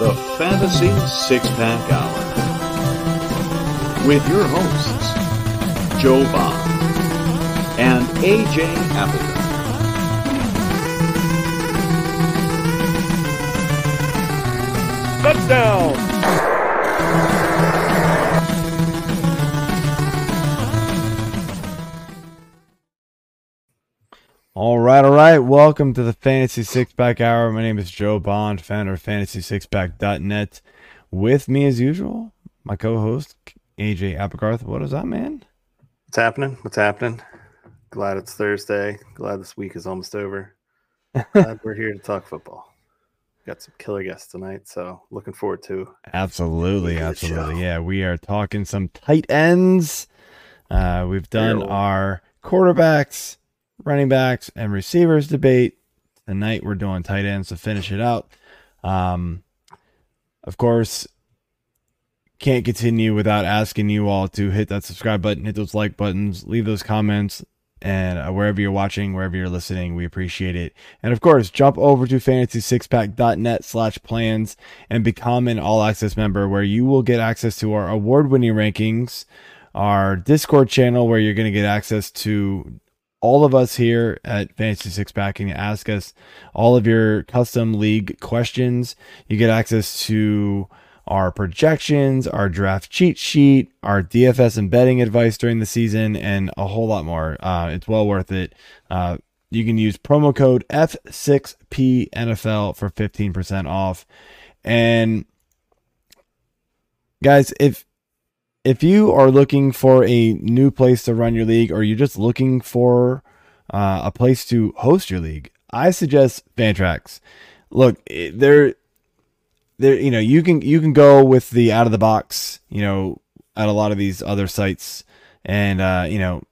the Fantasy Six Pack Hour. With your hosts, Joe Bond and AJ Applegarth. Touchdown! Right. Welcome to the Fantasy Six Pack Hour. My name is Joe Bond, founder of FantasySixPack.net. With me, as usual, my co-host AJ Applegarth. What is up, man? What's happening? What's happening? Glad it's Thursday. Glad this week is almost over. Glad we're here to talk football. Got some killer guests tonight, so looking forward to. Absolutely, absolutely. Yeah, we are talking some tight ends. Uh, we've done Barrel. our quarterbacks, running backs, and receivers debate. Tonight we're doing tight ends to finish it out. Um, of course, can't continue without asking you all to hit that subscribe button, hit those like buttons, leave those comments, and uh, wherever you're watching, wherever you're listening, we appreciate it. And of course, jump over to fantasysixpack.net slash plans and become an all access member where you will get access to our award winning rankings, our Discord channel where you're going to get access to all of us here at Fantasy Six Pack you ask us all of your custom league questions. You get access to our projections, our draft cheat sheet, our DFS and betting advice during the season, and a whole lot more. Uh, it's well worth it. Uh, you can use promo code F6PNFL for 15% off. And guys, if if you are looking for a new place to run your league or you're just looking for uh, a place to host your league, I suggest Fantrax. Look, it- they're there you know you can you can go with the out of the box you know at a lot of these other sites and uh you know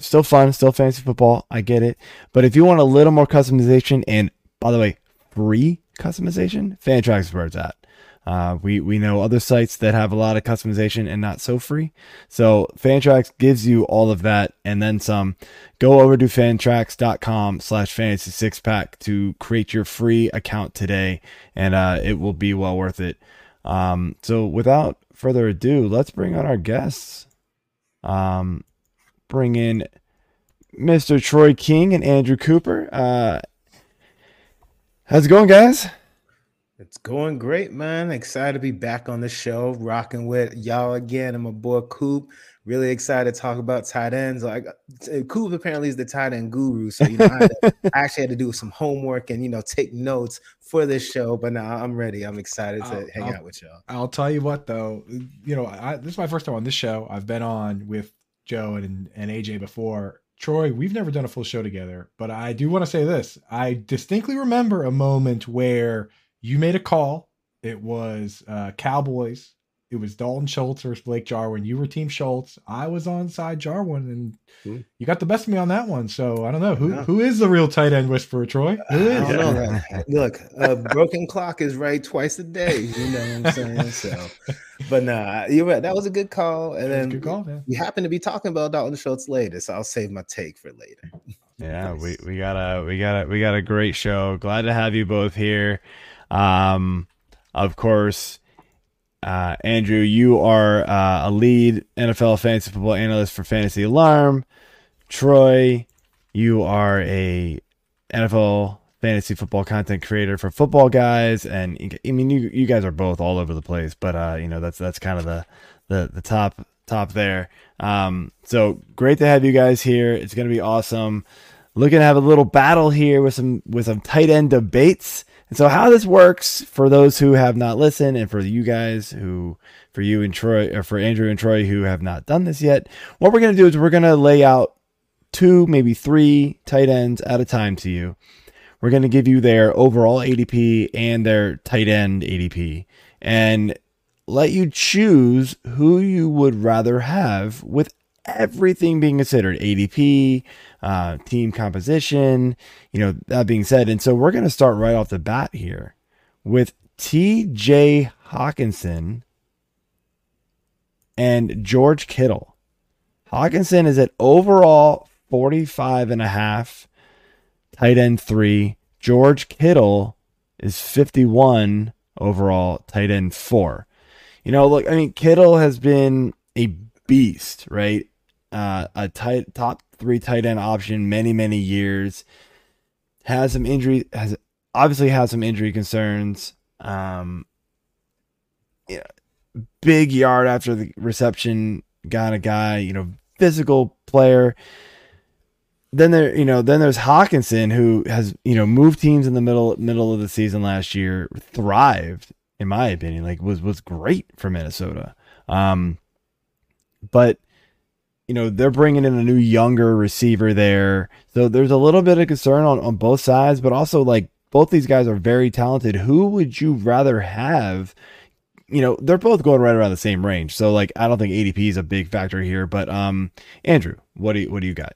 still fun still fantasy football i get it but if you want a little more customization and by the way free customization fantrax is where it's at uh, we we know other sites that have a lot of customization and not so free. So Fantrax gives you all of that and then some. Go over to fantrax.com slash fantasy six pack to create your free account today, and uh, it will be well worth it. Um, so without further ado, let's bring on our guests. Um, bring in Mr. Troy King and Andrew Cooper. Uh, how's it going, guys? It's going great, man. Excited to be back on the show, rocking with y'all again. And my boy Coop. Really excited to talk about tight ends. Like uh, Coop apparently is the tight end guru, so you know I, to- I actually had to do some homework and you know take notes for this show. But now I'm ready. I'm excited to I'll- hang I'll- out with y'all. I'll tell you what, though, you know, I, this is my first time on this show. I've been on with Joe and, and AJ before. Troy, we've never done a full show together, but I do want to say this. I distinctly remember a moment where you made a call. It was uh, Cowboys. It was Dalton Schultz versus Blake Jarwin. You were Team Schultz. I was on side Jarwin, and Hmm. you got the best of me on that one. So I don't know who Yeah. who is the real tight end whisperer, Troy. Who I don't know. Look, a broken clock is right twice a day. You know what I'm saying? So, but nah, you're right. That was a good call. And That was then a good call, man. we happen to be talking about Dalton Schultz later, so I'll save my take for later. Yeah, Nice. we, we got a we got a we got a great show. Glad to have you both here. Um, of course, uh, Andrew, you are uh, a lead NFL fantasy football analyst for Fantasy Alarm. Troy, you are a NFL fantasy football content creator for Football Guys, and I mean you you guys are both all over the place, but uh, you know that's that's kind of the the the top top there. Um, so great to have you guys here. It's gonna be awesome. Looking to have a little battle here with some with some tight end debates. And so how this works for those who have not listened, and for you guys who, for you and Troy, or for Andrew and Troy who have not done this yet, what we're gonna do is we're gonna lay out two, maybe three tight ends at a time to you. We're going to give you their overall ADP and their tight end ADP and let you choose who you would rather have with everything being considered ADP, uh, team composition, you know, that being said. And so we're going to start right off the bat here with TJ Hockenson and George Kittle. Hockenson is at overall 45 and a half, tight end three. George Kittle is 51 overall, tight end four. You know, look, I mean, Kittle has been a beast, right? Uh, a tight top three tight end option many many years. Has some injury has obviously has some injury concerns. Um, yeah, big yard after the reception kind of guy. You know, physical player. Then there, you know, then there's Hockenson who has you know moved teams in the middle middle of the season last year, thrived in my opinion, like was was great for Minnesota. Um, but you know they're bringing in a new younger receiver there, so there's a little bit of concern on on both sides, but also like both these guys are very talented. Who would you rather have? You know, they're both going right around the same range. So like I don't think ADP is a big factor here, but um Andrew, what do you what do you got?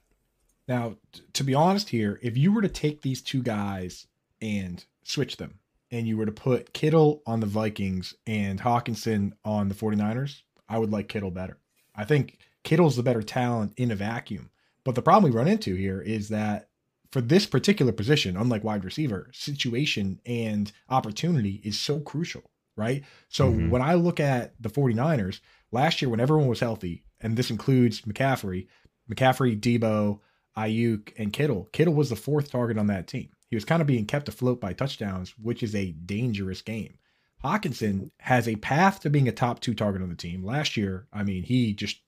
Now, t- to be honest here, if you were to take these two guys and switch them and you were to put Kittle on the Vikings and Hockenson on the 49ers, I would like Kittle better. I think Kittle's the better talent in a vacuum. But the problem we run into here is that for this particular position, unlike wide receiver, situation and opportunity is so crucial, right? So Mhm. when I look at the 49ers, last year when everyone was healthy, and this includes McCaffrey, McCaffrey, Debo, Aiyuk, and Kittle, Kittle was the fourth target on that team. He was kind of being kept afloat by touchdowns, which is a dangerous game. Hockenson has a path to being a top two target on the team. Last year, I mean, he just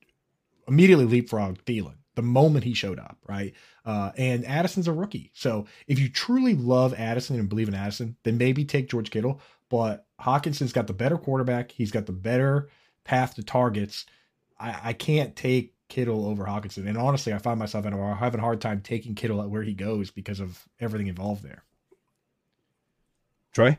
immediately leapfrogged Thielen the moment he showed up, right? Uh, and Addison's a rookie. So if you truly love Addison and believe in Addison, then maybe take George Kittle. But Hockenson's got the better quarterback. He's got the better path to targets. I, I can't take Kittle over Hockenson. And honestly, I find myself having a- having a hard time taking Kittle at where he goes because of everything involved there. Troy?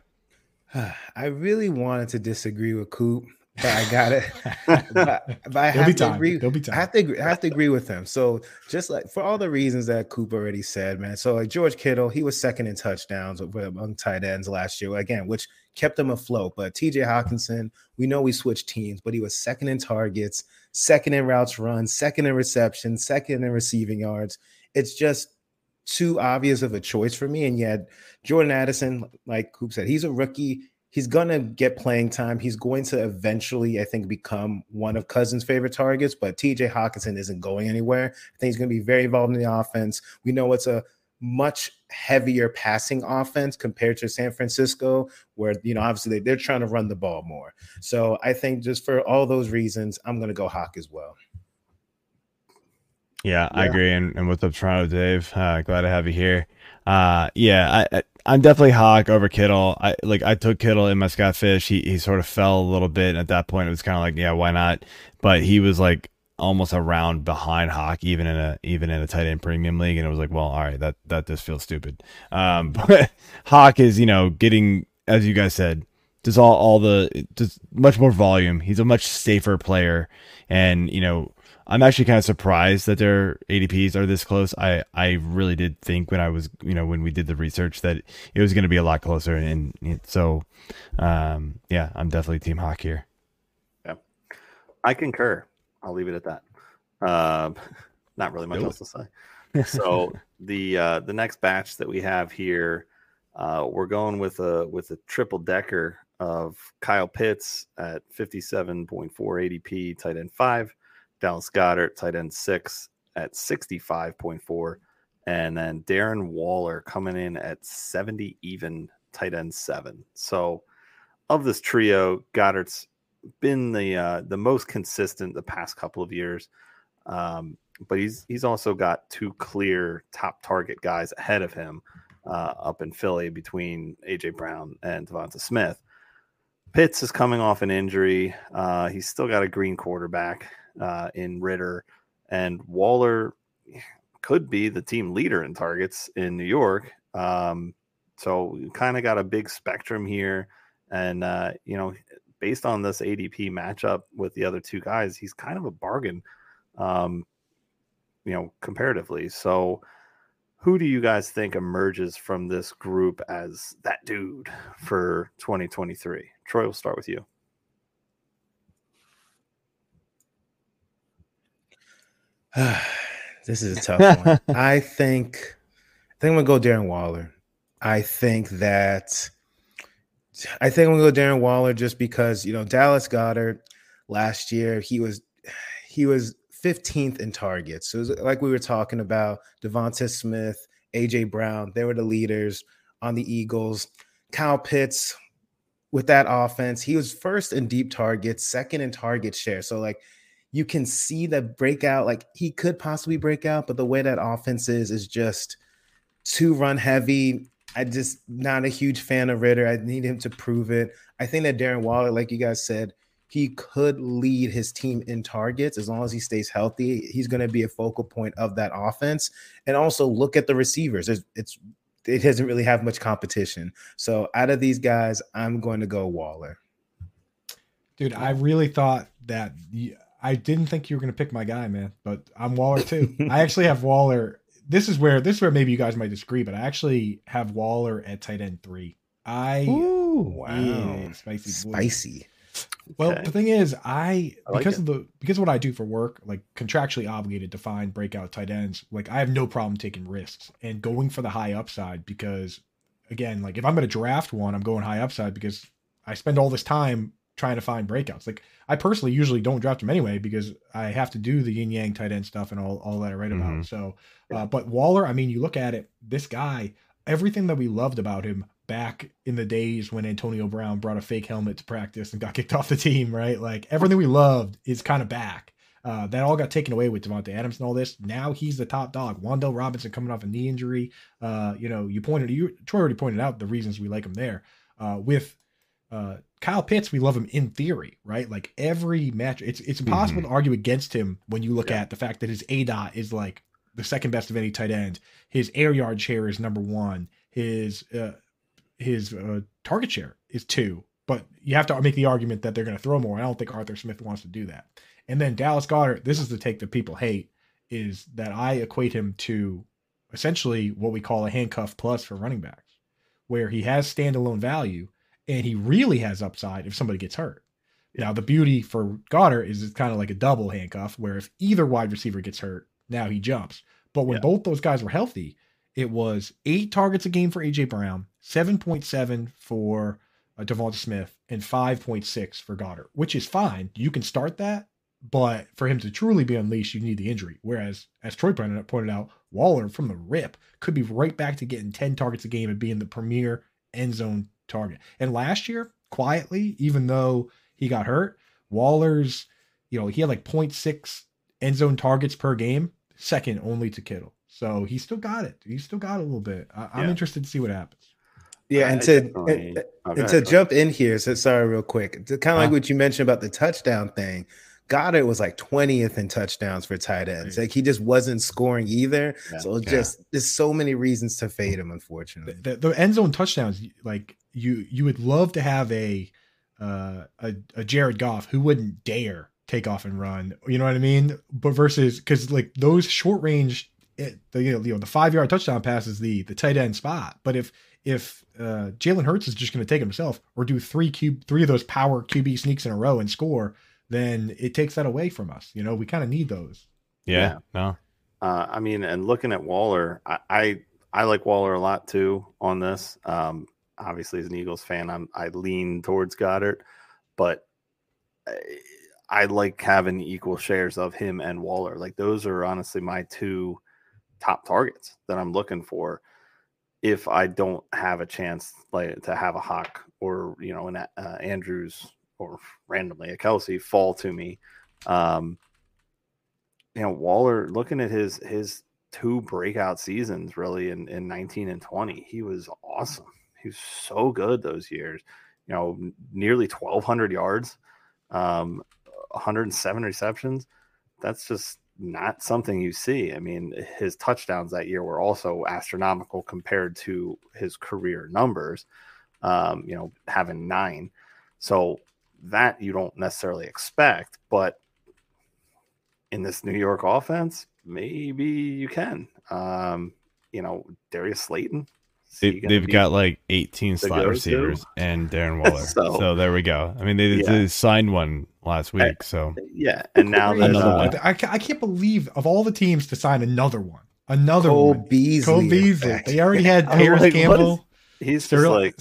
I really wanted to disagree with Coop, but I got it. but, but I have be to agree. I have to agree, I have to agree with him. So just like for all the reasons that Coop already said, man. So like George Kittle, he was second in touchdowns among tight ends last year, again, which kept him afloat. But TJ Hockenson, we know we switched teams, but he was second in targets, second in routes run, second in reception, second in receiving yards. It's just too obvious of a choice for me. And yet, Jordan Addison, like Coop said, he's a rookie. He's going to get playing time. He's going to eventually, I think, become one of Cousins' favorite targets. But TJ Hockenson isn't going anywhere. I think he's going to be very involved in the offense. We know it's a much heavier passing offense compared to San Francisco, where, you know, obviously they, are trying to run the ball more. So I think just for all those reasons, I'm going to go Hawk as well. Yeah, I agree. And, and what's up, Toronto Dave? Uh, glad to have you here. Uh, yeah, I, I, I'm definitely Hawk over Kittle. I like I took Kittle in my Scott Fish. He he sort of fell a little bit. And at that point, it was kind of like, yeah, why not? But he was like almost a round behind Hawk, even in a even in a tight end premium league. And it was like, well, all right, that that just feels stupid. Um, but Hawk is you know getting as you guys said. Just all, all the just much more volume. He's a much safer player, and you know I'm actually kind of surprised that their ADPs are this close. I, I really did think when I was, you know, when we did the research that it was going to be a lot closer. And, and so, um, yeah, I'm definitely Team Hawk here. Yeah. I concur. I'll leave it at that. Uh, not really much else to say. So the uh, the next batch that we have here, uh, we're going with a with a triple decker of Kyle Pitts at 57.4 ADP, tight end five, Dallas Goedert, tight end six at 65.4, and then Darren Waller coming in at 70 even, tight end seven. So of this trio, Goedert's been the uh, the most consistent the past couple of years. Um, but he's he's also got two clear top target guys ahead of him uh, up in Philly between AJ Brown and Devonta Smith. Pitts is coming off an injury. Uh, he's still got a green quarterback uh, in Ridder, and Waller could be the team leader in targets in New York. Um, so kind of got a big spectrum here, and uh, you know, based on this ADP matchup with the other two guys, he's kind of a bargain. Um, you know, comparatively. So, who do you guys think emerges from this group as that dude for 2023? Troy, we'll start with you. this is a tough one. I think I think I'm gonna go Darren Waller. I think that I think I'm gonna go Darren Waller just because you know Dallas Goedert last year he was he was 15th in targets. So like we were talking about Devonta Smith, AJ Brown, they were the leaders on the Eagles. Kyle Pitts with that offense, he was first in deep targets, second in target share. So like you can see the breakout, like he could possibly break out, but the way that offense is is just too run heavy. I just not a huge fan of Ridder. I need him to prove it. I think that Darren Waller, like you guys said, he could lead his team in targets as long as he stays healthy. He's going to be a focal point of that offense. And also look at the receivers. It's, it's it doesn't really have much competition. So out of these guys, I'm going to go Waller. Dude, I really thought that I didn't think you were going to pick my guy, man, but I'm Waller too. I actually have Waller. This is where this is where maybe you guys might disagree, but I actually have Waller at tight end three. I Ooh, wow, yeah, spicy, spicy. Well, okay. the thing is, I, I because of the because of what I do for work, like contractually obligated to find breakout tight ends, like I have no problem taking risks and going for the high upside because again, like if I'm gonna draft one, I'm going high upside because I spend all this time trying to find breakouts. Like I personally usually don't draft them anyway because I have to do the yin yang tight end stuff and all, all that I write mm-hmm. about. So, uh, but Waller, I mean, you look at it, this guy, everything that we loved about him back in the days when Antonio Brown brought a fake helmet to practice and got kicked off the team, right? Like everything we loved is kind of back. Uh, that all got taken away with Davante Adams and all this. Now he's the top dog. Wan'Dale Robinson coming off a knee injury. Uh, you know, you pointed you Troy already pointed out the reasons we like him there. Uh, with uh, Kyle Pitts, we love him in theory, right? Like every match, it's it's impossible mm-hmm. to argue against him when you look yeah. at the fact that his A dot is like the second best of any tight end. His air yard share is number one. His uh, his uh, target share is two, but you have to make the argument that they're going to throw more. I don't think Arthur Smith wants to do that. And then Dallas Goedert, this is the take that people hate, is that I equate him to essentially what we call a handcuff plus for running backs, where he has standalone value and he really has upside if somebody gets hurt. Now, the beauty for Goedert is it's kind of like a double handcuff, where if either wide receiver gets hurt, now he jumps. But when yeah. both those guys were healthy, it was eight targets a game for AJ Brown, 7.7 for uh, Devonta Smith, and 5.6 for Goedert, which is fine. You can start that, but for him to truly be unleashed, you need the injury. Whereas, as Troy Brennan pointed out, Waller from the rip could be right back to getting 10 targets a game and being the premier end zone target. And last year, quietly, even though he got hurt, Waller's, you know, he had like 0.6 end zone targets per game, second only to Kittle. So he still got it. He still got a little bit. I, am interested to see what happens. Yeah, and to and, and to jump in here, so sorry, real quick, to kind of like what you mentioned about the touchdown thing. Goedert was like 20th in touchdowns for tight ends. Like he just wasn't scoring either. Yeah. So just yeah. there's so many reasons to fade him, unfortunately. The, the, the, end zone touchdowns, like you you would love to have a uh a, a Jared Goff who wouldn't dare take off and run. You know what I mean? But versus because like those short range it, the you know, you know the five yard touchdown pass is the the tight end spot. But if if uh, Jalen Hurts is just going to take himself or do three cube three of those power QB sneaks in a row and score, then it takes that away from us. You know, we kind of need those. Yeah. yeah. No. Uh, I mean, and looking at Waller, I, I, I like Waller a lot too on this. Um, obviously, as an Eagles fan, I'm I lean towards Goedert, but. I, I like having equal shares of him and Waller. Like those are honestly my two top targets that I'm looking for if I don't have a chance like to have a Hawk or you know an uh, Andrews or randomly a Kelce fall to me. Um, you know Waller looking at his his two breakout seasons really in, in 19 and 20 he was awesome he was so good those years you know nearly 1200 yards um 107 receptions that's just not something you see. I mean, his touchdowns that year were also astronomical compared to his career numbers, um, you know, having nine. So that you don't necessarily expect, but in this New York offense, maybe you can. Um, you know, Darius Slayton, they, have got like 18 slot receivers and Darren Waller. so, so, there we go. I mean, they, yeah. they signed one last week. So yeah, and now another uh, one. I, I can't believe of all the teams to sign another one, another Cole one. Beasley. Cole Beasley. They already had Parris like, Campbell. He's just like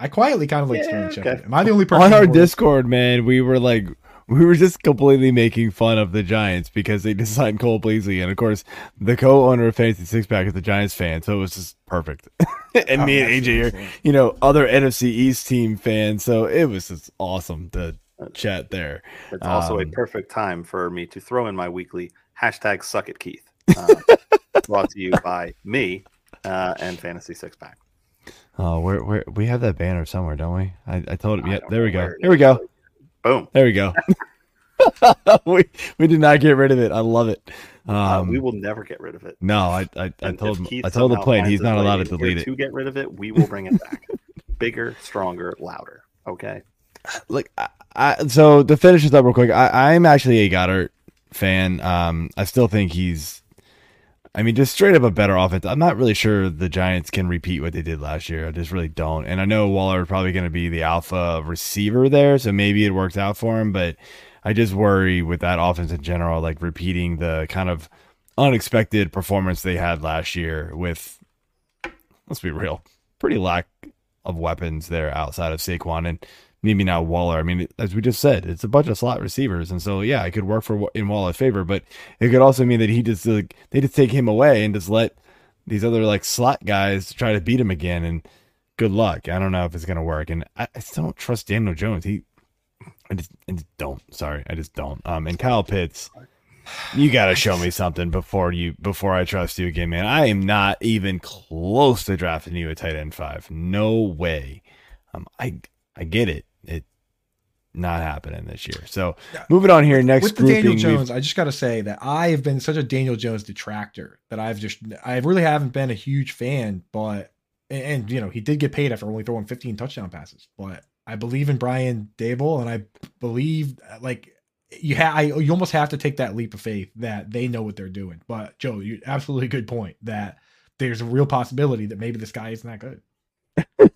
I quietly kind of like Yeah, Sterling okay. Shepard. Am I the only person on our Discord, man, we were like, we were just completely making fun of the Giants because they just signed Cole Beasley, and of course, the co-owner of Fantasy Six Pack is a Giants fan, so it was just perfect. and Oh, me and that's AJ are, you know, other NFC East team fans, so it was just awesome to chat there. It's also a Um, perfect time for me to throw in my weekly hashtag suck it Keith. Uh, brought to you by me uh, and Fantasy Six Pack. Oh, we're, we're, we have that banner somewhere, don't we? I, I told him. I Yeah, there we go. Here we go. Boom. There we go. we we did not get rid of it. I love it. Uh, Um, we will never get rid of it. no, I I, I told him, I told the somehow plane he's not allowed to delete it. To get rid of it, we will bring it back. Bigger, stronger, louder. Okay. Look, I, I, so to finish this up real quick, I, I'm actually a Goedert fan. Um, I still think he's, I mean, just straight up a better offense. I'm not really sure the Giants can repeat what they did last year. I just really don't. And I know Waller is probably going to be the alpha receiver there, so maybe it works out for him. But I just worry with that offense in general, like repeating the kind of unexpected performance they had last year with, let's be real, pretty lack of weapons there outside of Saquon and maybe not Waller. I mean, as we just said, it's a bunch of slot receivers, and so yeah, it could work for in Waller's favor, but it could also mean that he just like they just take him away and just let these other like slot guys try to beat him again. And good luck. I don't know if it's gonna work, and I, I still don't trust Daniel Jones. He, I just, I just don't. Sorry, I just don't. Um, and Kyle Pitts. You gotta show me something before you before I trust you again, man. I am not even close to drafting you a tight end five. No way. Um, I I get it. It not happening this year. So moving on here. Next with the grouping. Daniel Jones, I just got to say that I have been such a Daniel Jones detractor that I've just I really haven't been a huge fan. But and, and, you know he did get paid after only throwing 15 touchdown passes. But I believe in Brian Daboll, and I believe like you have I you almost have to take that leap of faith that they know what they're doing. But Joe, you absolutely good point that there's a real possibility that maybe this guy isn't that good.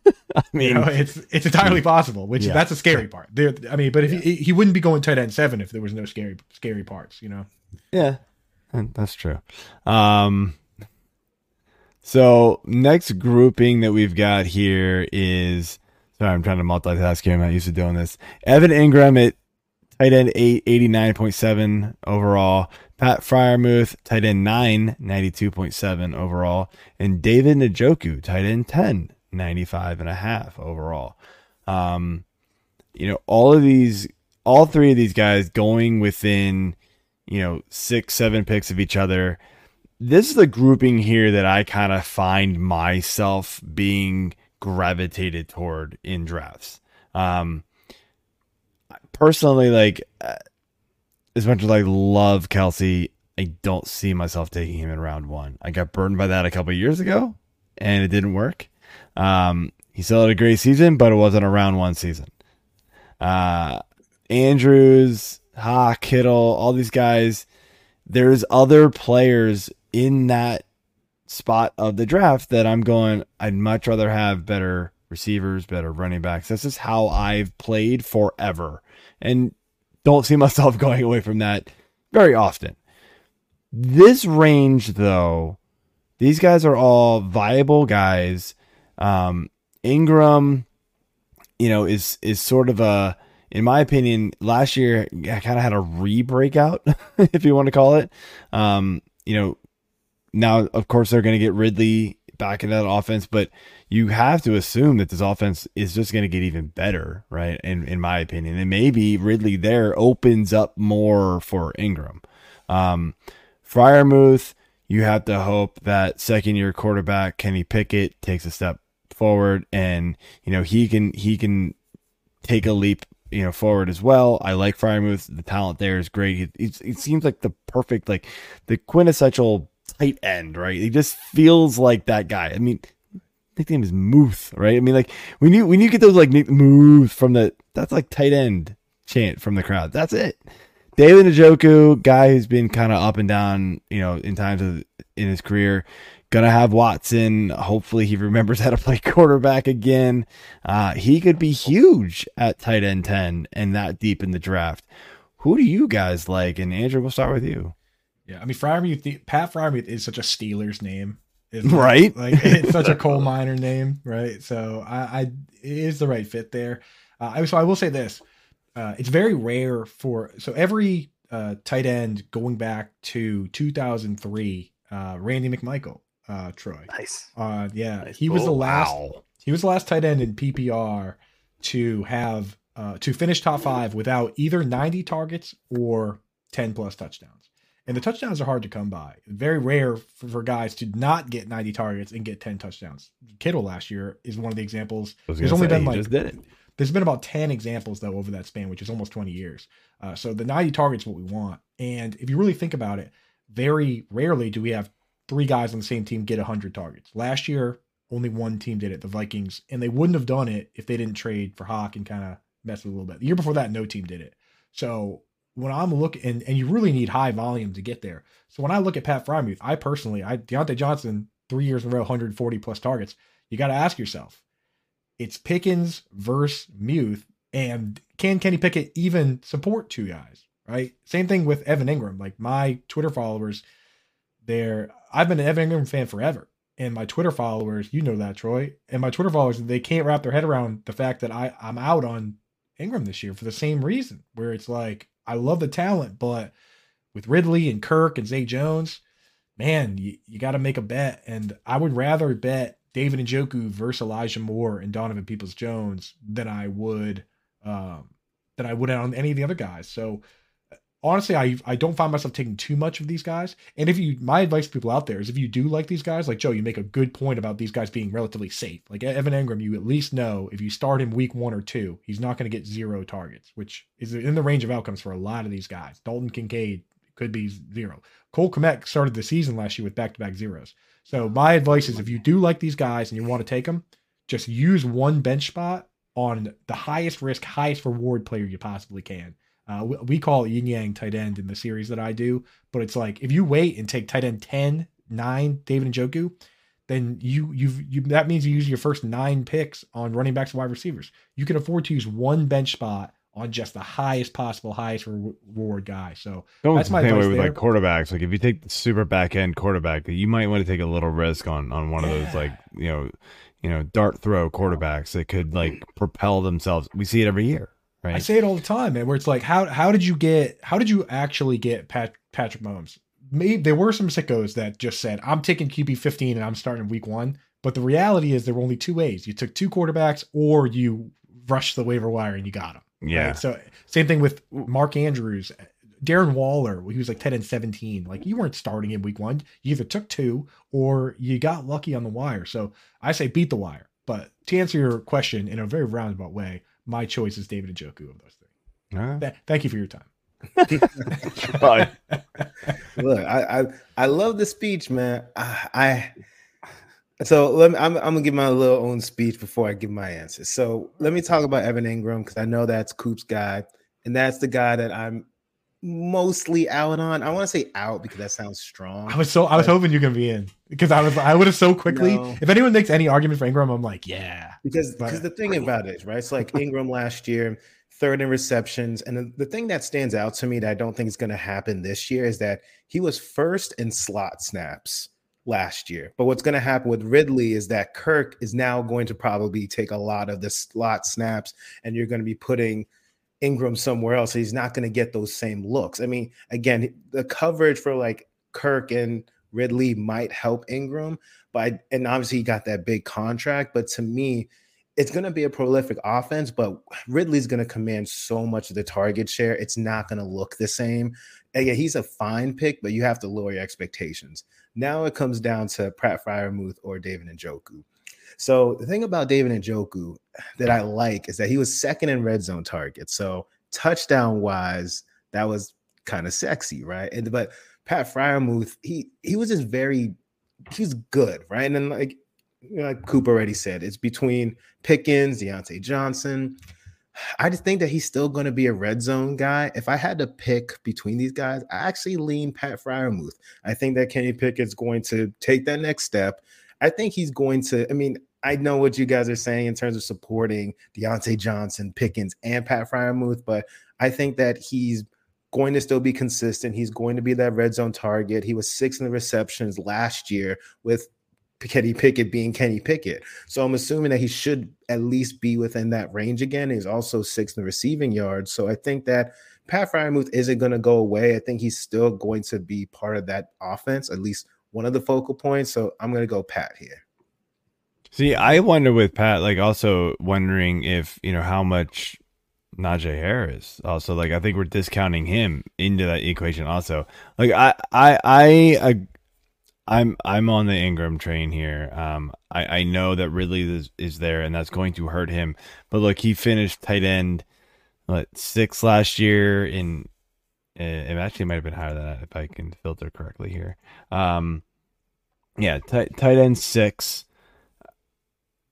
I mean, You know, it's it's entirely possible, which Yeah. that's a scary part. There, I mean, but if he, he wouldn't be going tight end seven if there was no scary scary parts, you know. Yeah, and that's true. Um, so next grouping that we've got here is sorry, I'm trying to multitask here. I'm not used to doing this. Evan Engram at tight end eight, 89.7 overall. Pat Freiermuth, tight end nine, 92.7 overall. And David Njoku, tight end 10, 95 and a half overall. Um, you know, all of these, all three of these guys going within, you know, six, seven picks of each other. This is the grouping here that I kind of find myself being gravitated toward in drafts. Um, personally, like, uh, as much as I love Kelce, I don't see myself taking him in round one. I got burned by that a couple years ago, and it didn't work. Um, he still had a great season, but it wasn't a round one season. Uh, Andrews, Ha, Kittle, all these guys. There's other players in that spot of the draft that I'm going. I'd much rather have better receivers, better running backs. This is how I've played forever, and don't see myself going away from that very often. This range, though, these guys are all viable guys. Um, Engram, you know, is is sort of a, in my opinion, last year I kind of had a re-breakout, if you want to call it. Um, you know, now of course they're going to get Ridley back in that offense, but you have to assume that this offense is just going to get even better, right? In in my opinion, and maybe Ridley there opens up more for Engram. Um, Freiermuth, you have to hope that second year quarterback Kenny Pickett takes a step forward and you know he can he can take a leap you know forward as well. I like Freiermuth. The talent there is great. It, he, he seems like the perfect like the quintessential tight end, right? He just feels like that guy. I mean, nickname is Muth, right? I mean, like when you when you get those like nick Muth from the that's like tight end chant from the crowd. That's it. David Njoku, guy who's been kind of up and down, you know, in times of in his career. Gonna have Watson. Hopefully, he remembers how to play quarterback again. Uh, he could be huge at tight end ten and that deep in the draft. Who do you guys like? And Andrew, we'll start with you. Yeah, I mean Freiermuth, Pat Freiermuth is such a Steelers name. Is Right. Like it's such a coal miner name, right? So I, I it is the right fit there. Uh, I so I will say this: uh, it's very rare for so every uh, tight end going back to 2003, uh, Randy McMichael, uh, Troy. Nice. Uh, yeah, Nice he was the last. Wow. He was the last tight end in PPR to have uh, to finish top five without either 90 targets or 10 plus touchdowns. And the touchdowns are hard to come by. Very rare for, for guys to not get 90 targets and get 10 touchdowns. Kittle last year is one of the examples. There's only say, been like just did it. there's been about 10 examples though over that span which is almost 20 years uh, so the 90 targets what we want and if you really think about it very rarely do we have three guys on the same team get 100 targets last year only one team did it the vikings and they wouldn't have done it if they didn't trade for hawk and kind of mess with it a little bit the year before that no team did it so when i'm looking and, and you really need high volume to get there so when i look at pat freiermuth i personally i diontae johnson three years in a row 140 plus targets you got to ask yourself it's Pickens versus Muth, and can Kenny Pickett even support two guys? Right. Same thing with Evan Engram. Like my Twitter followers, they're I've been an Evan Engram fan forever, and my Twitter followers, you know that Troy, and my Twitter followers, they can't wrap their head around the fact that I I'm out on Engram this year for the same reason. Where it's like I love the talent, but with Ridley and Kirk and Zay Jones, man, you, you got to make a bet. And I would rather bet David and Njoku versus Elijah Moore and Donovan Peoples Jones than I would um, than I would on any of the other guys. So honestly, I I don't find myself taking too much of these guys. And if you, my advice to people out there is, if you do like these guys, like Joe, you make a good point about these guys being relatively safe. Like Evan Engram, you at least know if you start him week one or two, he's not going to get zero targets, which is in the range of outcomes for a lot of these guys. Dalton Kincaid could be zero. Cole Kmet started the season last year with back to back zeros. So my advice is, if you do like these guys and you want to take them, just use one bench spot on the highest risk, highest reward player you possibly can. Uh, we, we call it yin yang tight end in the series that I do, but it's like if you wait and take tight end 10, 9, David Njoku, then you you've you that means you use your first nine picks on running backs and wide receivers. You can afford to use one bench spot on just the highest possible, highest reward guy. So Don't That's my the same way with there. like quarterbacks. Like if you take the super back end quarterback, you might want to take a little risk on on one of those like you know, you know, dart throw quarterbacks that could like propel themselves. We see it every year, right? I say it all the time, man. Where it's like, how how did you get? How did you actually get Pat, Patrick Mahomes? Maybe there were some sickos that just said, "I'm taking QB 15 and I'm starting week one." But the reality is, there were only two ways: you took two quarterbacks, or you rushed the waiver wire and you got them. yeah. Right? So same thing with Mark Andrews, Darren Waller. He was like 10 and 17. Like you weren't starting in week one. You either took two or you got lucky on the wire. So I say beat the wire. But to answer your question in a very roundabout way, my choice is David Njoku of those three. All right. Th- thank you for your time. Bye. Look, I, I I love the speech, man. I, I so let me, I'm I'm gonna give my little own speech before I give my answer. So let me talk about Evan Engram because I know that's Coop's guy, and that's the guy that I'm mostly out on. I want to say out because that sounds strong. I was so I was hoping you could be in because I was I would have so quickly. No. If anyone makes any argument for Engram, I'm like, yeah. because because the thing about it, right? It's like Engram last year, third in receptions, and the, the thing that stands out to me that I don't think is going to happen this year is that he was first in slot snaps last year. But what's going to happen with Ridley is that Kirk is now going to probably take a lot of the slot snaps, and you're going to be putting Engram somewhere else. He's not going to get those same looks. I mean, again, the coverage for like Kirk and Ridley might help Engram, but and obviously he got that big contract. But to me, it's going to be a prolific offense, but Ridley's going to command so much of the target share. It's not going to look the same. And yeah, he's a fine pick, but you have to lower your expectations. Now it comes down to Pratt Freiermuth or David and Njoku. So the thing about David Njoku that I like is that he was second in red zone targets. So touchdown wise, that was kind of sexy, right? And but Pat Freiermuth, he he was just very he's good, right? And then like like Coop already said, it's between Pickens, Diontae Johnson. I just think that he's still going to be a red zone guy. If I had to pick between these guys, I actually lean Pat Freiermuth. I think that Kenny Pickett's going to take that next step. I think he's going to. I mean, I know what you guys are saying in terms of supporting Diontae Johnson, Pickens, and Pat Freiermuth, but I think that he's going to still be consistent. He's going to be that red zone target. He was six in the receptions last year with Kenny Pickett being Kenny Pickett. So I'm assuming that he should at least be within that range again. He's also sixth in the receiving yards. So I think that Pat Freiermuth isn't going to go away. I think he's still going to be part of that offense, at least one of the focal points. So I'm going to go Pat here. See, I wonder with Pat, like also wondering if, you know, how much Najee Harris also like I think we're discounting him into that equation also. Like I I I I'm I'm on the Engram train here. Um, I I know that Ridley is, is there, and that's going to hurt him. But look, he finished tight end, what six last year. In it actually might have been higher than that if I can filter correctly here. Um, yeah, tight tight end six.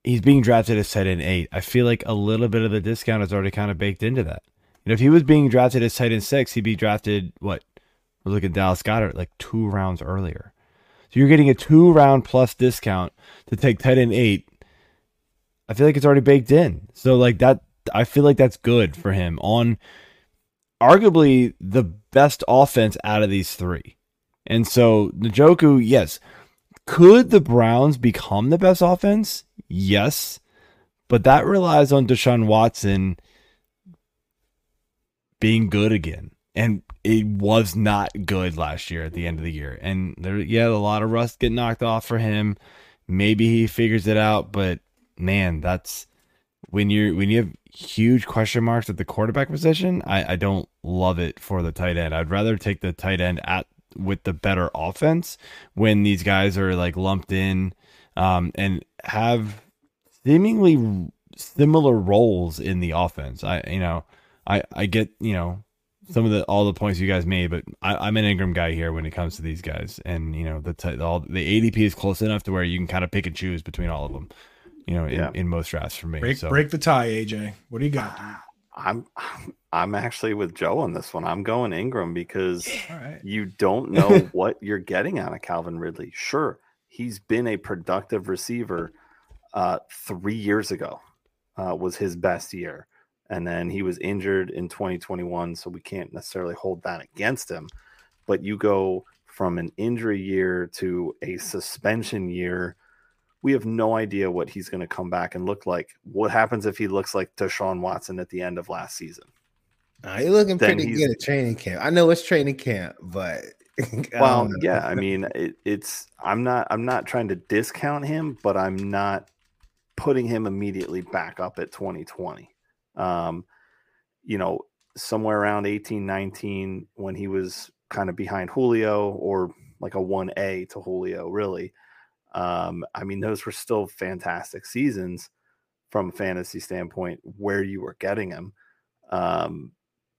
He's being drafted as tight end eight. I feel like a little bit of the discount is already kind of baked into that. You know, if he was being drafted as tight end six, he'd be drafted what? We're looking at Dallas Goedert like two rounds earlier. So you're getting a two round plus discount to take tight end eight. I feel like it's already baked in. So like that, I feel like that's good for him on arguably the best offense out of these three. And so Njoku, yes. Could the Browns become the best offense? Yes. But that relies on Deshaun Watson being good again. And it was not good last year at the end of the year. And there, yeah, a lot of rust get knocked off for him. Maybe he figures it out, but man, that's when you're when you have huge question marks at the quarterback position. I, I don't love it for the tight end. I'd rather take the tight end at with the better offense when these guys are like lumped in um, and have seemingly similar roles in the offense. I you know I I get you know some of the all the points you guys made, but I, am an Engram guy here when it comes to these guys, and you know the t- all the ADP is close enough to where you can kind of pick and choose between all of them. You know, in, yeah. in most drafts for me. Break, so. break the tie, AJ. What do you got? I'm I'm actually with Joe on this one. I'm going Engram because right. you don't know what you're getting out of Calvin Ridley. Sure, he's been a productive receiver. Uh, three years ago uh, was his best year and then he was injured in 2021 so we can't necessarily hold that against him but you go from an injury year to a suspension year we have no idea what he's going to come back and look like. What happens if he looks like Deshaun Watson at the end of last season? Uh, you're looking then pretty good at training camp. I know it's training camp but well yeah I mean it, it's I'm not I'm not trying to discount him but I'm not putting him immediately back up at 2020 um, you know, somewhere around 18, 19, when he was kind of behind Julio or like a 1A to Julio, really. Um, I mean, those were still fantastic seasons from a fantasy standpoint where you were getting them. Um,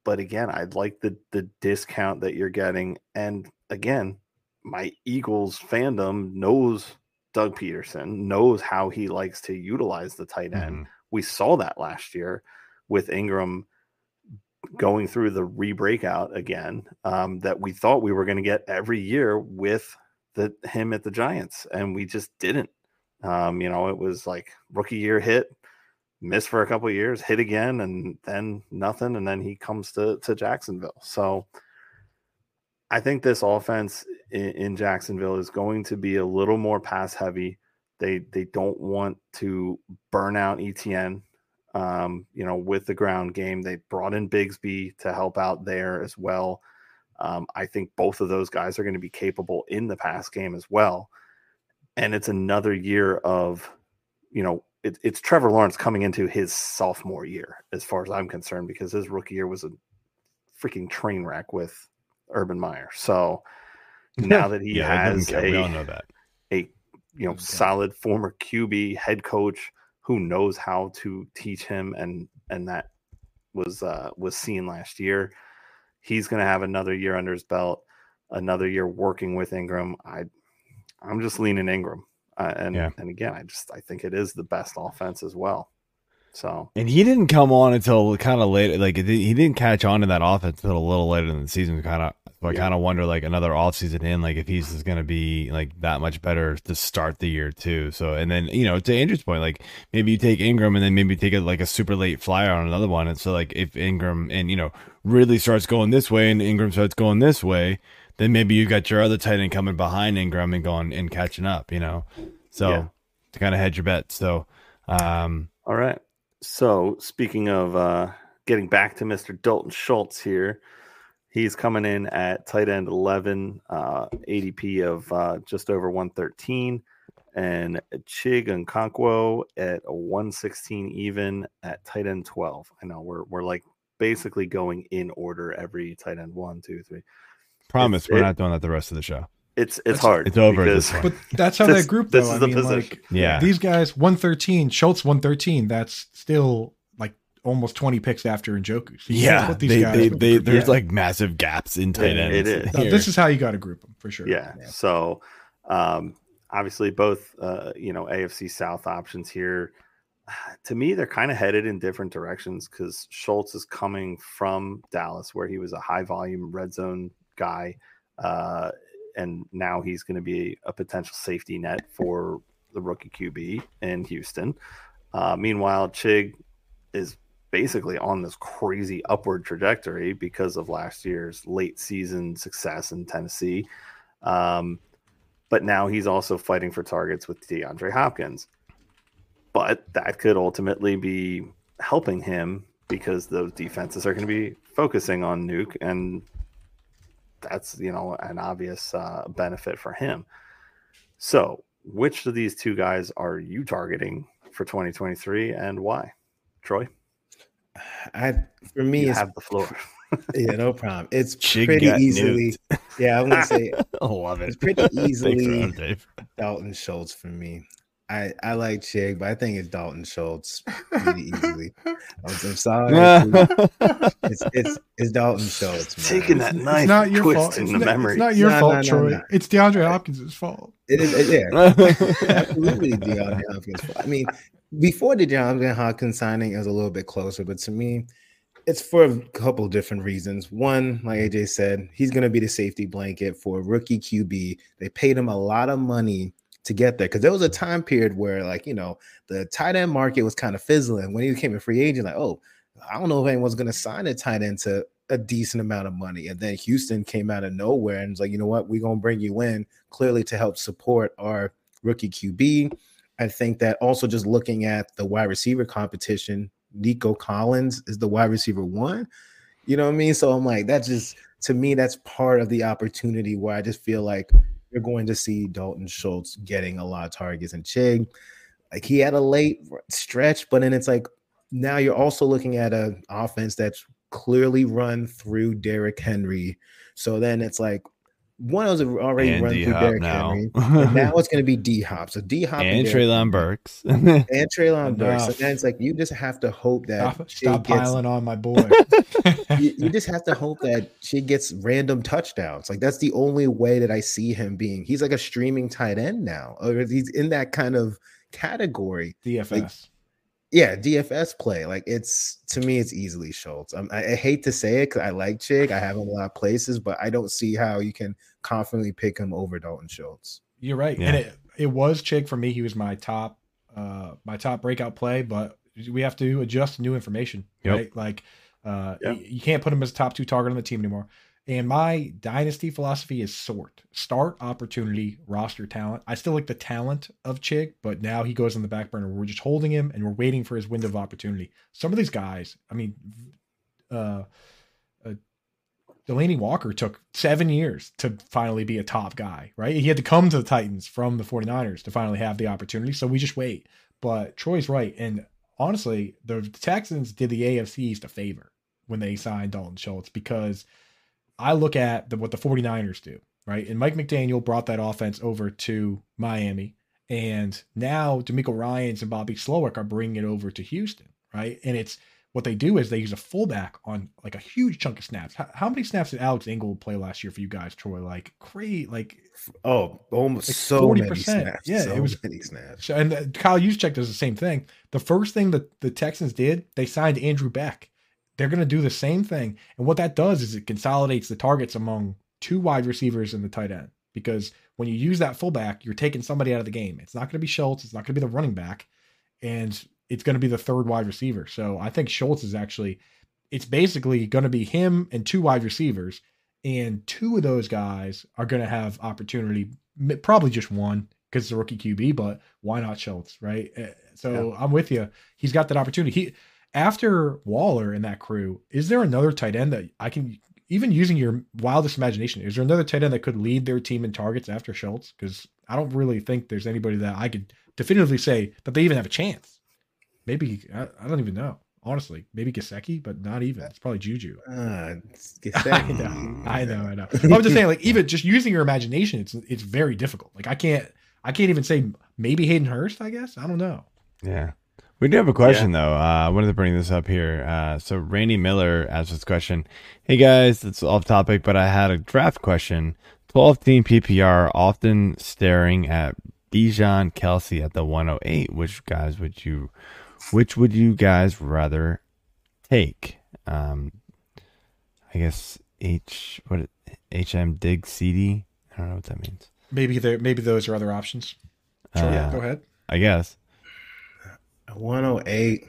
but again, I'd like the the discount that you're getting. And again, my Eagles fandom knows Doug Pederson, knows how he likes to utilize the tight end. Mm-hmm. We saw that last year with Engram going through the re-breakout again um, that we thought we were going to get every year with the him at the Giants, and we just didn't. Um, you know, it was like rookie year hit, miss for a couple years, hit again, and then nothing, and then he comes to to Jacksonville. So I think this offense in, in Jacksonville is going to be a little more pass heavy. They they don't want to burn out ETN um, you know, with the ground game. They brought in Bigsby to help out there as well. Um, I think both of those guys are going to be capable in the pass game as well. And it's another year of, you know, it, it's Trevor Lawrence coming into his sophomore year, as far as I'm concerned, because his rookie year was a freaking train wreck with Urban Meyer. So now that he yeah, has a, we all know that. a you know solid former QB head coach who knows how to teach him and and that was uh was seen last year he's going to have another year under his belt another year working with engram i i'm just leaning engram uh, and yeah. and again i just i think it is the best offense as well so and he didn't come on until kind of late like he didn't catch on to that offense until a little later in the season kind of so I yeah. kind of wonder, like another offseason in, like if he's going to be like that much better to start the year too. So, and then you know, to Andrew's point, like maybe you take Engram and then maybe take it like a super late flyer on another one. And so, like if Engram and you know really starts going this way and Engram starts going this way, then maybe you got your other tight end coming behind Engram and going and catching up. You know, So Yeah. to kind of hedge your bet. So um, All right. So speaking of uh, getting back to Mr. Dalton Schultz here, he's coming in at tight end 11, uh, ADP of uh, just over 113, and Chig Okonkwo at a 116 even at tight end 12. I know we're we're like basically going in order every tight end one, two, three. promise It's- we're it- not doing that the rest of the show. It's it's That's- hard. It's over at this because- But that's how This- that group this though. is I the mean, position. like Yeah. these guys 113, Schultz 113. That's still like almost 20 picks after Njoku. So Yeah, put these they, guys they, they, the- there's yeah. like massive gaps in tight It- ends. it is. No, this is how you got to group them for sure. Yeah. Yeah. So, um, obviously, both uh, you know AFC South options here. To me, they're kind of headed in different directions because Schultz is coming from Dallas, where he was a high volume red zone guy, uh, and now he's going to be a potential safety net for the rookie QB in Houston. Uh, meanwhile, Chig is basically on this crazy upward trajectory because of last year's late season success in Tennessee. Um, but now he's also fighting for targets with DeAndre Hopkins. But that could ultimately be helping him because those defenses are going to be focusing on Nuke, and that's you know an obvious uh, benefit for him. So, which of these two guys are you targeting for 2023, and why? Troy, I for me you it's have the floor. yeah, no problem. It's Chig pretty got easily. Yeah, I'm gonna say I love it. It's pretty Thanks for easily- that, Dave. Dalton Schultz for me. I I like Chig, but I think it's Dalton Schultz pretty easily. I'm, I'm sorry. it's it's it's Dalton Schultz. Man. Taking that It's knife not and your fault. twisting It's the not, memory. it's not your No, fault, no, no, Troy. no. It's DeAndre Hopkins' fault. It is it- yeah. Absolutely, DeAndre Hopkins. Fault. I mean, before the DeAndre Hopkins signing, it was a little bit closer, but to me, it's for a couple different reasons. One, like AJ said, he's going to be the safety blanket for a rookie QB. They paid him a lot of money to get there because there was a time period where, like, you know, the tight end market was kind of fizzling when he became a free agent. Like, oh, I don't know if anyone's going to sign a tight end to a decent amount of money. And then Houston came out of nowhere and was like, you know what, we're going to bring you in clearly to help support our rookie QB. I think that also just looking at the wide receiver competition, Nico Collins is the wide receiver one. You know what I mean? So I'm like, that's just to me, that's part of the opportunity where I just feel like you're going to see Dalton Schultz getting a lot of targets and Chig. Like he had a late stretch, but then it's like now you're also looking at an offense that's clearly run through Derrick Henry. So then it's like one was already And run through D-Hop Derrick now. Henry. And now it's going to be D Hop. So D Hop and Derrick Treylon Burks. and Treylon Burks. So then it's like you just have to hope that Stop, stop gets, piling on my boy. you, you just have to hope that she gets random touchdowns. Like that's the only way that I see him being. He's like a streaming tight end now, or he's in that kind of category. DFS. Yeah, DFS play. Like it's to me, it's easily Schultz. Um, I, I hate to say it because I like Chig. I have him a lot of places, but I don't see how you can confidently pick him over Dalton Schultz. You're right. Yeah. And it, it was Chig for me. He was my top uh my top breakout play, but we have to adjust to new information. Yep. Right. Like uh Yeah. you, you can't put him as a top two target on the team anymore. And my dynasty philosophy is sort. Start opportunity, roster talent. I still like the talent of Chig, but now he goes on the back burner. We're just holding him and we're waiting for his window of opportunity. Some of these guys, I mean, uh, uh Delanie Walker took seven years to finally be a top guy, right? He had to come to the Titans from the 49ers to finally have the opportunity. So we just wait. But Troy's right. And honestly, the Texans did the AFC East a favor when they signed Dalton Schultz because I look at the, what the 49ers do, right? And Mike McDaniel brought that offense over to Miami. And now DeMeco Ryans and Bobby Slowik are bringing it over to Houston, right? And it's what they do is they use a fullback on like a huge chunk of snaps. How, how many snaps did Alec Ingold play last year for you guys, Troy? Like great, like Oh, almost Like so 40%. snaps. Yeah, so it was- many snaps. and uh, Kyle Juszczyk does the same thing. The first thing that the Texans did, they signed Andrew Beck. They're going to do the same thing, and what that does is it consolidates the targets among two wide receivers and the tight end. Because when you use that fullback, you're taking somebody out of the game. It's not going to be Schultz. It's not going to be the running back, and it's going to be the third wide receiver. So I think Schultz is actually, it's basically going to be him and two wide receivers, and two of those guys are going to have opportunity. Probably just one because it's a rookie QB, but why not Schultz, right? Uh, So I'm with you. He's got that opportunity. He after Waller and that crew, is there another tight end that I can even using your wildest imagination? Is there another tight end that could lead their team in targets after Schultz? Because I don't really think there's anybody that I could definitively say that they even have a chance. Maybe I, I don't even know. Honestly, maybe Gesicki, but not even. It's probably Juju. Uh, I know, I know, I know. I'm just saying, like, even just using your imagination, it's it's very difficult. Like, I can't, I can't even say maybe Hayden Hurst. I guess I don't know. Yeah. We do have a question though. Uh, I wanted to bring this up here. Uh, so Randy Miller asked this question. Hey guys, it's off topic, but I had a draft question. 12 team PPR, often staring at Bijan Kelce at the 108. Which guys would you, which would you guys rather take? Um, I guess H what HM Dig CD. I don't know what that means. Maybe there, maybe those are other options. Sure, Uh, go ahead. I guess. 108.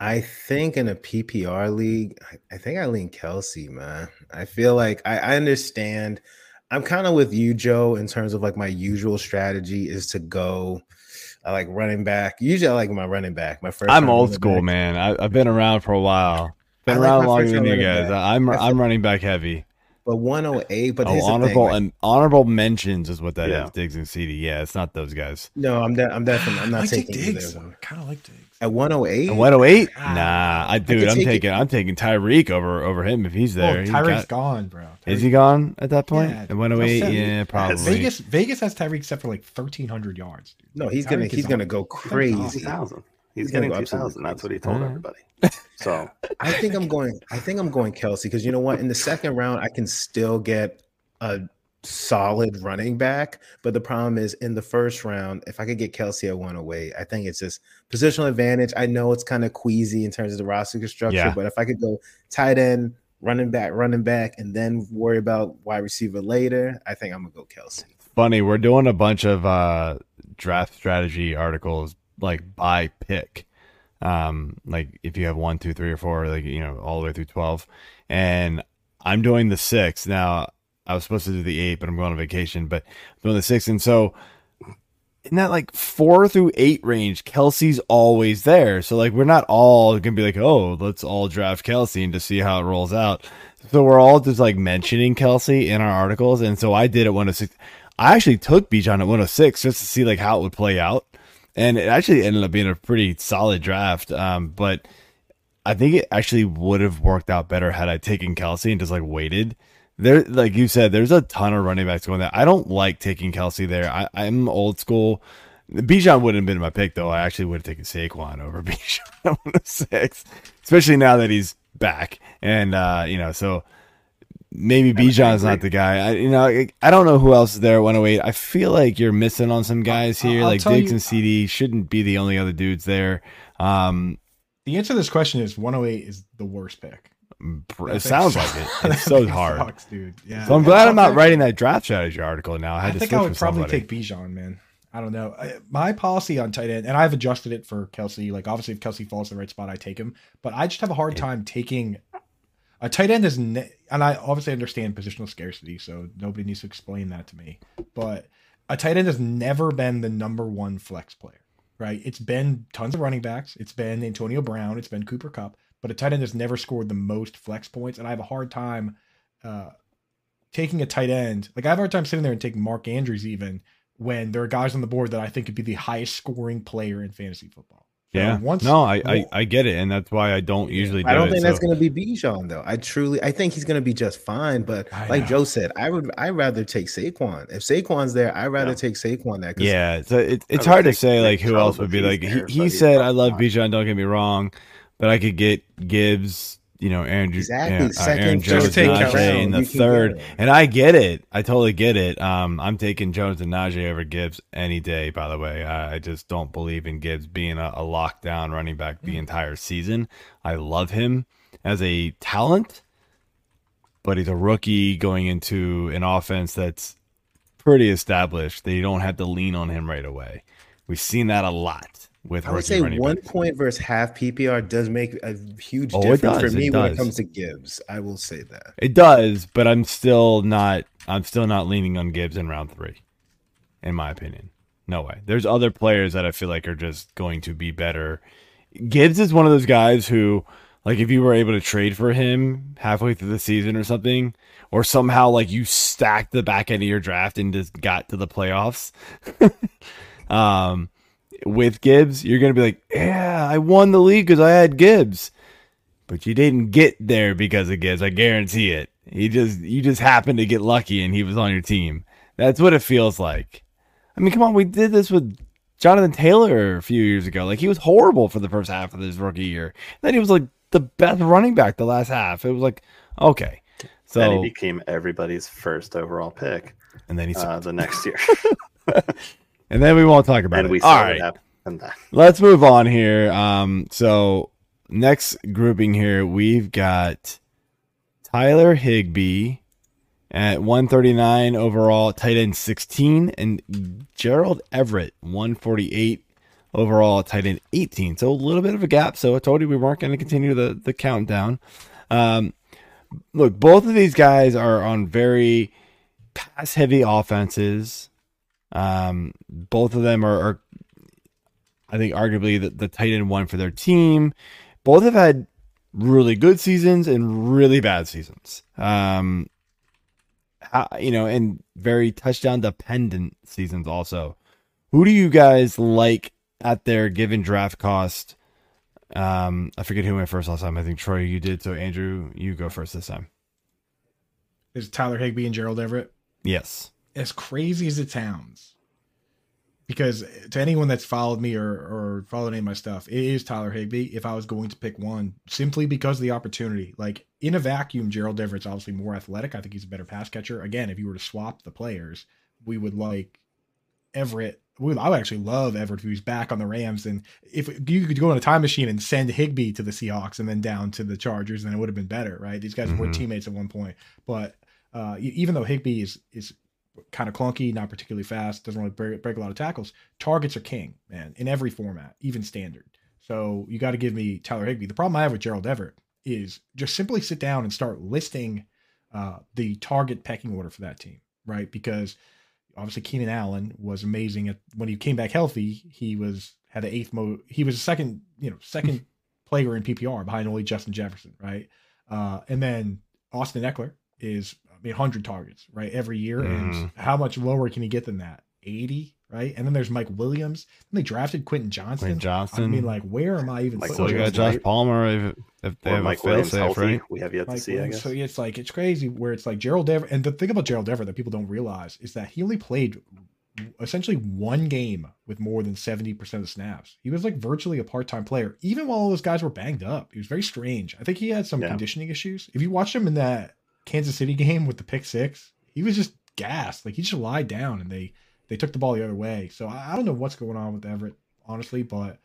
I think in a PPR league, I, I think I lean Kelce, man. I feel like I, I understand. I'm kind of with you, Joe, in terms of like my usual strategy is to go. I like running back. Usually, I like my running back. My first. I'm old school, back. man. I, I've been around for a while. Been I around my longer than you guys. back. I'm I'm running back heavy but 108. But oh, honorable thing, like, and honorable mentions is what that yeah. is. Diggs and CD. Yeah, it's not those guys. No, I'm de- I'm definitely I'm not taking Diggs. I kind of like Diggs at one oh eight. One oh eight? Ah. Nah, I dude, I am taking it. I'm taking Tyreek over over him if he's oh, there. Well, Tyreek's he gone, bro. Is he gone at that point? Yeah, at 108, yeah, probably. Vegas Vegas has Tyreek set for like 1300 yards. Dude. No, he's gonna he's gonna go crazy. 1, He's, He's gonna getting go absolutely 2000. That's what he told Alright. everybody. So I think I'm going. I think I'm going Kelce because you know what? In the second round, I can still get a solid running back. But the problem is, in the first round, if I could get Kelce at 108, I think it's just positional advantage. I know it's kind of queasy in terms of the roster structure, Yeah. but if I could go tight end, running back, running back, and then worry about wide receiver later, I think I'm gonna go Kelce. Funny, we're doing a bunch of uh draft strategy articles like by pick. Um, like if you have one, two, three, or four, like you know, all the way through twelve. And I'm doing the six. Now I was supposed to do the eight, but I'm going on vacation, but I'm doing the six. And so in that like four through eight range, Kelce's always there. So like we're not all gonna be like, oh, let's all draft Kelce and just see how it rolls out. So we're all just like mentioning Kelce in our articles. And so I did at 106. I actually took Bijan at 106 just to see like how it would play out. And it actually ended up being a pretty solid draft. Um, but I think it actually would have worked out better had I taken Kelce and just like waited. There, like you said, there's a ton of running backs going there. I don't like taking Kelce there. I, I'm old school. Bijan wouldn't have been my pick though. I actually would have taken Saquon over Bijan 106, especially now that he's back. And uh, you know, so maybe Bijan's not the guy. I, you know, I, I don't know who else is there at 108. I feel like you're missing on some guys here. I'll like Diggs you- and CD shouldn't be the only other dudes there. Um, The answer to this question is 108 is the worst pick. it sounds like it. It's so hard. sucks, dude. Yeah. So I'm glad I'm not writing that draft strategy article now. I I had to think I would probably somebody. take Bijan, man. I don't know. I, my policy on tight end, and I've adjusted it for Kelce. Like obviously, if Kelce falls to the right spot, I take him. But I just have a hard time taking a tight end. Is ne- and I obviously understand positional scarcity, so nobody needs to explain that to me. But a tight end has never been the number one flex player, right? It's been tons of running backs. It's been Antonio Brown. It's been Cooper Kupp. But a tight end has never scored the most flex points, and I have a hard time uh, taking a tight end. Like I have a hard time sitting there and taking Mark Andrews even when there are guys on the board that I think could be the highest scoring player in fantasy football. Yeah. once no, I, I I get it, and that's why I don't usually do I don't it. think so- that's going to be Bijan though. I truly, I think he's going to be just fine. But I like know. Joe said, I would, I rather take Saquon. If Saquon's there, I'd rather Yeah. take Saquon. 'cause Yeah, so it, it's I hard to say like who else would be like. there, He, he said, "I love not." Bijan." Don't get me wrong, but I could get Gibbs, you know, Aaron, Exactly, yeah, uh, second, Aaron Jones, Najee in the third, and I get it. I totally get it. Um, I'm taking Jones and Najee over Gibbs any day. By the way, I, I just don't believe in Gibbs being a, a lockdown running back the entire season. I love him as a talent, but he's a rookie going into an offense that's pretty established. They don't have to lean on him right away. We've seen that a lot with I would say one backs. point versus half PPR does make a huge Oh, difference for me it when it comes to Gibbs. I will say that. It does, but I'm still not. I'm still not leaning on Gibbs in round three. in my opinion. No way. There's other players that I feel like are just going to be better. Gibbs is one of those guys who, like, if you were able to trade for him halfway through the season or something, or somehow like you stacked the back end of your draft and just got to the playoffs, um, with Gibbs, you're gonna be like, yeah, I won the league because I had Gibbs, but you didn't get there because of Gibbs. I guarantee it. He just you just happened to get lucky and he was on your team. That's what it feels like. I mean, come on, we did this with Jonathan Taylor a few years ago. Like he was horrible for the first half of his rookie year. Then he was like the best running back the last half. It was like okay. So and he became everybody's first overall pick and then he uh, the next year. and then we won't talk about and it. we All right. what happened then. Let's move on here. Um, so next grouping here, we've got Tyler Higbee at 139 overall, tight end 16, and Gerald Everett 148 overall, tight end 18. So a little bit of a gap. So I told you we weren't going to continue the the countdown. Um, look, both of these guys are on very pass heavy offenses. Um, both of them are, are I think arguably the, the tight end one for their team. Both have had really good seasons and really bad seasons. Um, you know, and very touchdown dependent seasons also. Who do you guys like at their given draft cost? Um, I forget who went first last time. I think Troy, you did. So Andrew, you go first this time. Is Tyler Higbee and Gerald Everett Yes. As crazy as it sounds? Because to anyone that's followed me or, or followed any of my stuff, it is Tyler Higbee. If I was going to pick one, simply because of the opportunity, like in a vacuum, Gerald Everett's obviously more athletic. I think he's a better pass catcher. Again, if you were to swap the players, we would like Everett. We, I would actually love Everett if he was back on the Rams. And if you could go in a time machine and send Higbee to the Seahawks and then down to the Chargers, then it would have been better, right? These guys were Mhm. teammates at one point, but uh, even though Higbee is is kind of clunky, not particularly fast, doesn't really break, break a lot of tackles, targets are king, man, in every format, even standard. So you got to give me Tyler Higbee. The problem I have with Gerald Everett is just simply sit down and start listing uh, the target pecking order for that team, right? Because obviously Keenan Allen was amazing at when he came back healthy. He was had the eighth mo. He was the second, you know, second player in PPR behind only Justin Jefferson, right? Uh, and then Austin Ekeler is I mean, hundred targets, right, every year. Mhm. And how much lower can he get than that? Eighty, right? And then there's Mike Williams. Then they drafted Quentin Johnson. Quentin Johnston. I mean, like, where am I even? Mike so you got Josh right? Palmer if, if they Or have Mike a fail Williams safe, healthy. right? We have yet to Like, see, I guess. So it's like it's crazy where it's like Gerald Everett, and the thing about Gerald Everett that people don't realize is that he only played essentially one game with more than seventy percent of snaps. He was like virtually a part time player, even while all those guys were banged up. He was very strange. I think he had some Yeah. conditioning issues. If you watch him in that Kansas City game with the pick six, he was just gassed. Like he just lied down, and they they took the ball the other way. So I, I don't know what's going on with Everett, honestly, but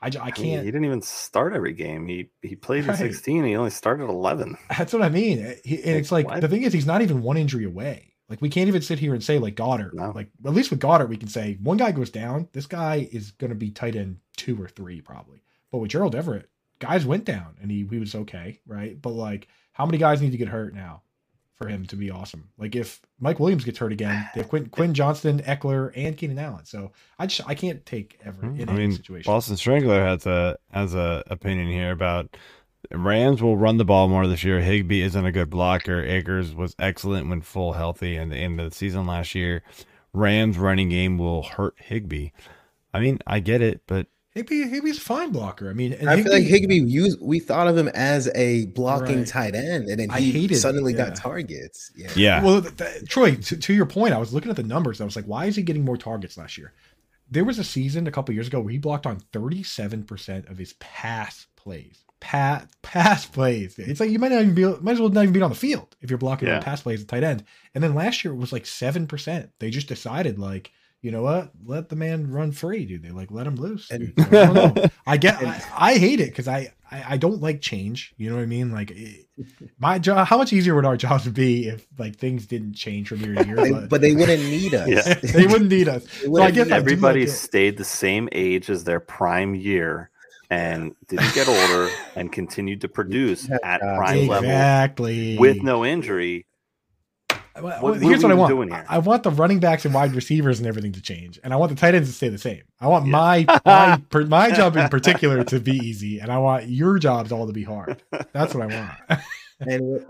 I, mean, can't. he didn't even start every game. He he played Right. in 16. He only started 11. That's what I mean. He, and it's like what? the thing is, he's not even one injury away. Like we can't even sit here and say like Goedert. No. Like at least with Goedert, we can say one guy goes down. This guy is going to be tight end two or three probably. But with Gerald Everett, guys went down and he he was okay, right? But like, how many guys need to get hurt now for him to be awesome? Like if Mike Williams gets hurt again, they have Quinn, Quinn Johnston, Ekeler, and Keenan Allen. So I just I can't take Everett hmm, in I any mean, situation. Boston Strangler has a has a opinion here about Rams will run the ball more this year. Higbee isn't a good blocker. Akers was excellent when full healthy and in the end of the season last year. Rams running game will hurt Higbee. I mean, I get it, but Higbee Higbee's a fine blocker. I mean, and I feel like Higbee used we thought of him as a blocking Right. tight end, and then he hated- suddenly yeah. got targets. Yeah. yeah, Well, th- th- Troy, to, to your point, I was looking at the numbers. I was like, why is he getting more targets last year? There was a season a couple years ago where he blocked on 37% of his pass plays. Pass, pass plays. It's like you might not even be, might as well not even be on the field if you're blocking Yeah. on pass plays at tight end. And then last year it was like 7%. They just decided, like, you know what? Let the man run free, dude. They like let him loose. And- I. I get, I, I hate it because I, I, I don't like change. You know what I mean? Like, it, my job. How much easier would our jobs be if like things didn't change from year to year? They- But, but they wouldn't need us. Yeah. they wouldn't need us. They So I wouldn't guess need I us. Everybody like stayed the same age as their prime year and didn't get older and continued to produce at God. prime level with no injury. Well, what here's what I want. doing here? I want the running backs and wide receivers and everything to change, and I want the tight ends to stay the same. I want my my per, my job in particular to be easy, and I want your jobs all to be hard. That's what I want. And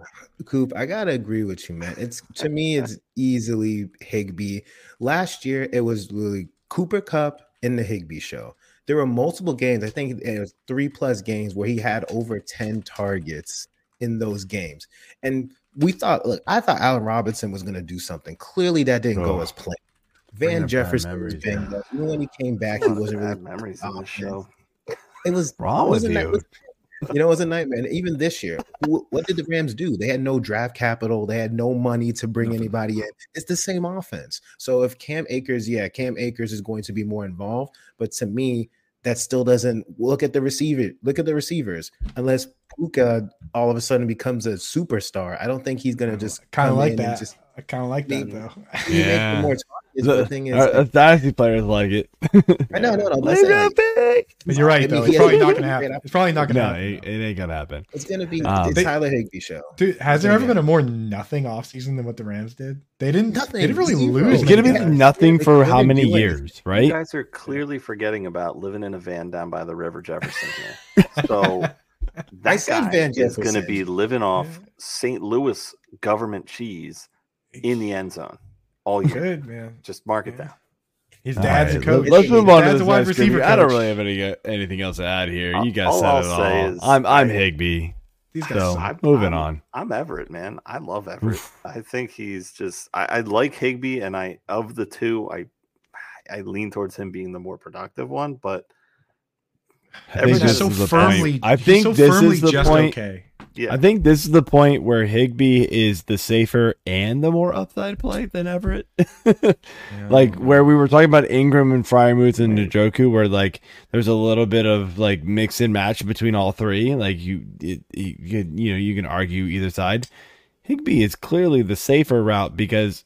Coop, I gotta agree with you, man. It's to me, it's easily Higbee. Last year, it was really Cooper Kupp in the Higbee show. There were multiple games. I think it was three plus games where he had over 10 targets in those games. And we thought, look, I thought Allen Robinson was gonna do something. Clearly, that didn't go Oh. as planned. Van Jefferson was banged yeah. up. Even when he came back, he wasn't really memories in this show. it was Wrong it was with a night- you? you know, it was a nightmare. And even this year, wh- what did the Rams do? They had no draft capital. They had no money to bring anybody in. It's the same offense. So if Cam Akers, yeah, Cam Akers is going to be more involved, but to me, that still doesn't look at the receiver. Look at the receivers. Unless Puka all of a sudden becomes a superstar, I don't think he's gonna oh, just kind of like that. Just I kind of like that Maybe. though. he make Yeah. the more targets. but the thing is, uh, uh, dynasty players like it. I know, no, no. Let's like, big. But you're right Maybe though. It's probably not gonna happen. It's probably not gonna No, happen. it, it ain't gonna happen. it's gonna be Um, the They- Tyler Higbee show. Dude, has there Yeah. ever been a more nothing offseason than what the Rams did? They didn't. Nothing. They didn't really Zero. lose. It's gonna be anything. nothing They for how didn't many do anything. years, You right? guys are clearly forgetting about living in a van down by the River Jefferson here. So I that said guy Van is going to be living off St. Louis government cheese in the end zone all year. Good man. Just mark it Yeah. down. His dad's right, a coach. Let's move His on to dad's a wide receiver receiver. I don't really have any, anything else to add here. You guys All said I'll it all. is I'm I'm I- Higbee. These guys. So I'm- moving I'm- on. I'm Everett, man. I love Everett. I think he's just. I, I like Higbee, and I of the two, I I lean towards him being the more productive one. But I Everett think he's has this so is the firmly. point. I think so this firmly is the just point. Okay. Yeah, I think this is the point where Higbee is the safer and the more upside play than Everett. like where we were talking about Engram and Freiermuth and Njoku, where like there's a little bit of like mix and match between all three. Like you, it, you, could- you know, you can argue either side. Higbee is clearly the safer route because,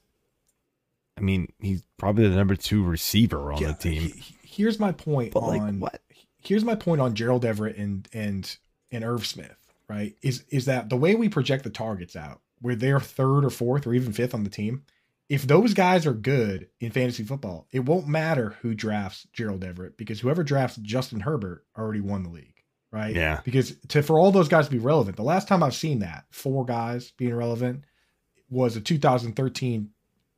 I mean, he's probably the number two receiver on Yeah, the team. he- he- here's my point But like, on what? here's my point on Gerald Everett and and and Irv Smith, right? Is is that the way we project the targets out, where they're third or fourth or even fifth on the team, if those guys are good in fantasy football, it won't matter who drafts Gerald Everett because whoever drafts Justin Herbert already won the league, right? Yeah. Because to for all those guys to be relevant, the last time I've seen that four guys being relevant was a 2013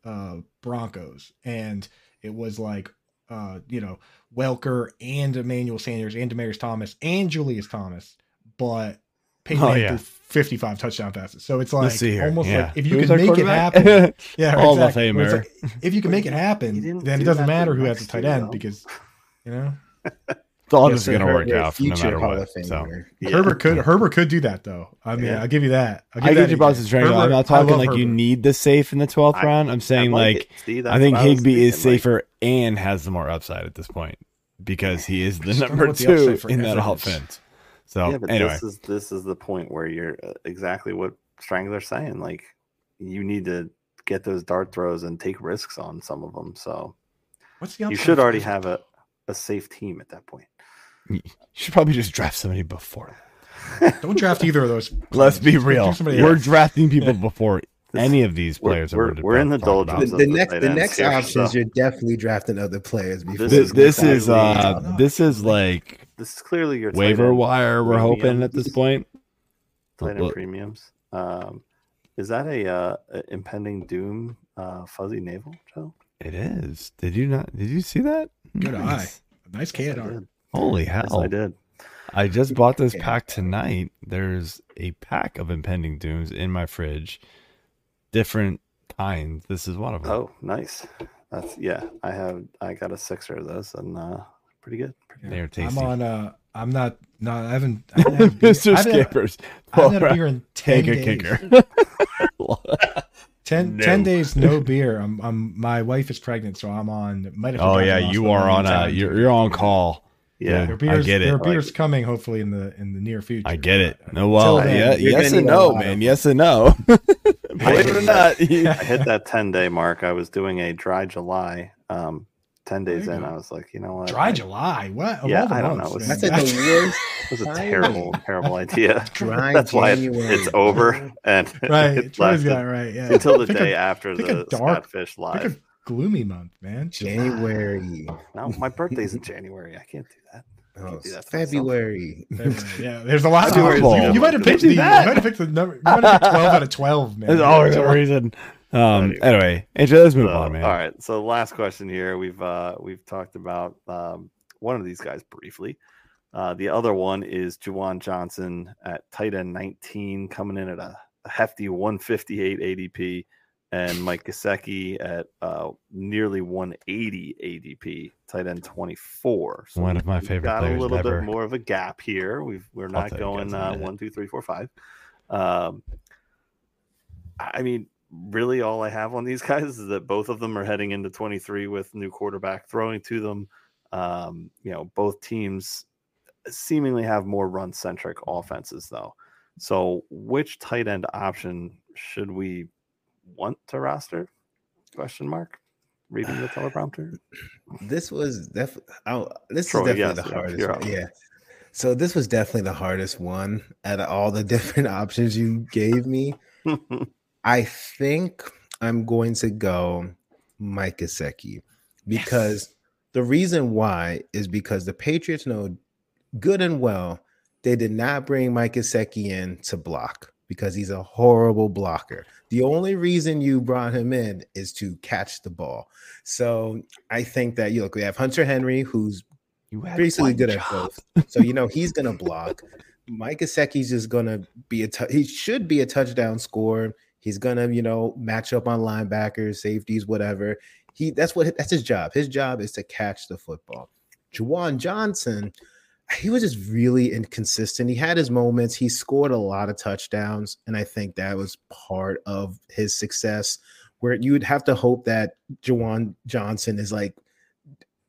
uh, Broncos, and it was like uh, you know Welker and Emmanuel Sanders and Demaryius Thomas and Julius Thomas, but Peyton Oh, Manning yeah. threw 55 touchdown passes. So it's like Let's see here. almost Yeah. like if you Who's can make it happen, yeah, Hall of exactly. But Famer. like, if you can make it happen, then it doesn't matter who has the tight end though. because you know It's all Yeah, just gonna Her- work her out no future matter Hall what. of So. Yeah. Herbert could Herbert could do that though. I mean, Yeah. I'll give you that. I'll give I that get you, AJ. Boston Triangle. I'm not talking love like you need the safe in the 12th round. I'm saying like like. See, I think what Higbee is thinking, like, safer and has the more upside at this point because he is the just don't know number what the two in that Everett is. offense. So yeah, but anyway, this is this is the point where you're uh, exactly what Strangler's saying. Like you need to get those dart throws and take risks on some of them. So What's the you should already have a, a safe team at that point. you should probably just draft somebody before. Don't draft either of those. Let's be real. We're drafting people before This- any of these players. we're- we're, we're in the talking doldrums The, the the next, tight the next here, options, so- you're definitely drafting other players. Before This, is this is clearly- uh this is like This is clearly your tight waiver end wire. We're hoping at this point. tight end premiums. Um, is that a, uh, a impending doom uh, fuzzy navel, Joe? It is. Did you not? Did you see that? Good eye. Nice. Nice Yes, can I art. did. Holy Yes, hell! I did. I just bought this pack tonight. There's a pack of impending dooms in my fridge, different kinds. This is one of them. Oh, nice. That's yeah. I have. I got a sixer of those and uh, pretty good. Pretty They're tasty. I'm on. Uh, I'm not. No, I haven't. I haven't had a Mr. I haven't had- Skippers, I haven't had a beer in 10 take a days. kicker. 10, No. 10 days no beer. I'm, I'm. My wife is pregnant, so I'm on. Might have oh yeah, you are on a. You're, you're on call. Yeah. There are I beers, get it. There are I like beers coming hopefully in the in the near future. I get it. uh, No, well, then, yeah, yes and no, man. Yes and no. Believe it or not, I hit that 10 day mark. I was doing a dry July. Um, ten days in, go. I was like, you know what? Dry I- July. What? Of Yeah, I don't months, know. man. That's the worst. It was a terrible, terrible idea. Dry That's why it- it's over and right. it Troy's lasted got right. Yeah. until the Pick day a, after the a dark- Scott Fish pick live. a gloomy month, man. January. No, my birthday's in January. I can't do that. Oh, do that to myself. February. yeah, there's a lot of February's You, you might have picked Do the. You might have picked the number. You might have picked twelve out of twelve, man. There's always a reason. Um. Anyway. Anyway, AJ, let's move So, on, man. All right. So last question here. We've uh we've talked about um one of these guys briefly. Uh the other one is Juwan Johnson at tight end 19 coming in at a, a hefty 158 ADP and Mike Gesicki at uh nearly 180 ADP, tight end 24. So One of my favorite got a little ever. bit more of a gap here. We've we're not going guys in a uh one, two, three, four, five. Um I mean, really all I have on these guys is that both of them are heading into 23 with new quarterback throwing to them. Um, you know, both teams seemingly have more run centric offenses though. So which tight end option should we want to roster? Question mark. Reading the teleprompter. This was definitely. This Troy, is definitely yes, the hardest. one. Yeah. So this was definitely the hardest one out of all the different options you gave me. I think I'm going to go Mike Gesicki because the reason why is because the Patriots know good and well they did not bring Mike Gesicki in to block because he's a horrible blocker. The only reason you brought him in is to catch the ball. So I think that you look, we have Hunter Henry, who's You basically good at both. So you know he's gonna block. Mike Gesicki's just gonna be a tou- he should be a touchdown scorer. He's gonna you know match up on linebackers, safeties, whatever. He that's what that's his job. His job is to catch the football. Juwan Johnson, he was just really inconsistent. He had his moments. He scored a lot of touchdowns, and I think that was part of his success. Where you would have to hope that Juwan Johnson is like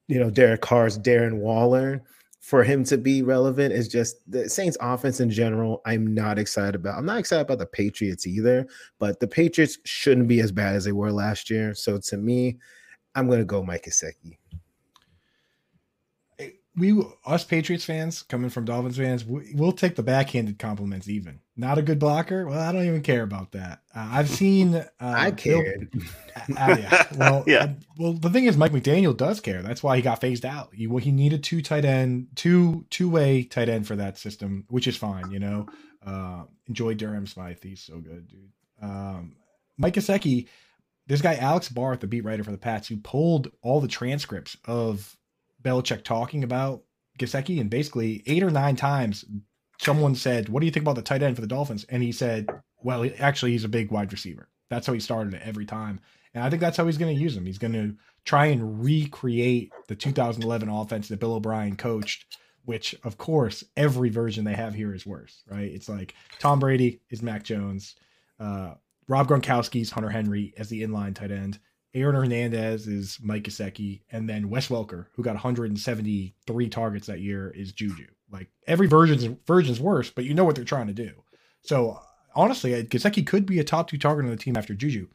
you know, Derek Carr's Darren Waller for him to be relevant is just the Saints offense in general. I'm not excited about. I'm not excited about the Patriots either, but the Patriots shouldn't be as bad as they were last year. So to me, I'm going to go Mike Gesicki. We us Patriots fans coming from Dolphins fans, we, we'll take the backhanded compliments. Even not a good blocker. Well, I don't even care about that. Uh, I've seen. Uh, I Bill- Uh, yeah. Well, Yeah. well, the thing is, Mike McDaniel does care. That's why he got phased out. He he needed two tight end, two two way tight end for that system, which is fine. You know, uh, enjoy Durham Smythe. He's so good, dude. Um, Mike Gesicki, this guy Alex Barth, the beat writer for the Pats, who pulled all the transcripts of Belichick talking about Gesicki, and basically eight or nine times, someone said, "What do you think about the tight end for the Dolphins?" And he said, "Well, actually, he's a big wide receiver." That's how he started it every time. And I think that's how he's going to use him. He's going to try and recreate the 2011 offense that Bill O'Brien coached, which, of course, every version they have here is worse, right? It's like Tom Brady is Mac Jones, uh, Rob Gronkowski's Hunter Henry as the inline tight end, Aaron Hernandez is Mike Gesicki, and then Wes Welker, who got 173 targets that year, is Juju. Like every version's version's worse, but you know what they're trying to do. So honestly, Gesicki could be a top two target on the team after Juju.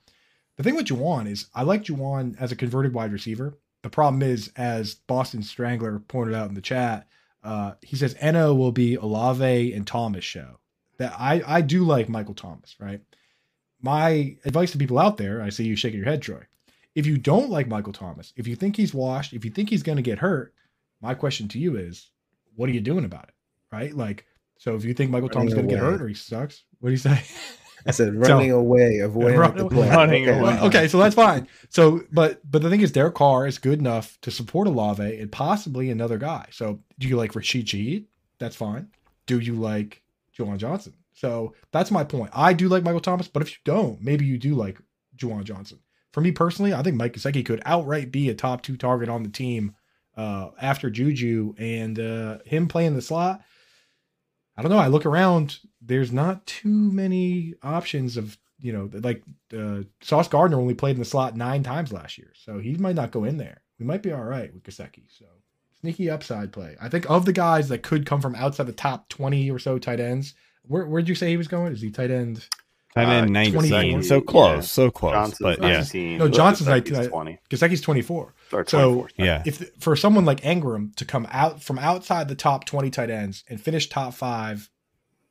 The thing with Juwan is I like Juwan as a converted wide receiver. The problem is, as Boston Strangler pointed out in the chat, uh, he says Eno will be Olave and Thomas show. That I I do like Michael Thomas, right? My advice to people out there, I see you shaking your head, Troy. If you don't like Michael Thomas, if you think he's washed, if you think he's going to get hurt, my question to you is, what are you doing about it? Right? Like, so if you think Michael Thomas is going to get hurt or he sucks, what do you say? I said running away, avoiding Run- the play. running Okay. away. Okay, so that's fine. So, but but the thing is, their car is good enough to support Olave and possibly another guy. So, do you like Rashid Shaheed? That's fine. Do you like Juwan Johnson? So that's my point. I do like Michael Thomas, but if you don't, maybe you do like Juwan Johnson. For me personally, I think Mike Gesicki could outright be a top two target on the team uh, after Juju and uh, him playing the slot. I don't know. I look around. There's not too many options of you know like uh, Sauce Gardner only played in the slot nine times last year, so he might not go in there. We might be all right with Gesicki. So sneaky upside play. I think of the guys that could come from outside the top twenty or so tight ends. Where where'd you say he was going? Is he tight end? Tight end Uh, 19. 24. So close, Yeah. so close. Johnson's but yeah, No, Johnson's Gesicki's 19. 20. Gesicki's 24. Or So yeah. if for someone like Engram to come out from outside the top 20 tight ends and finish top five,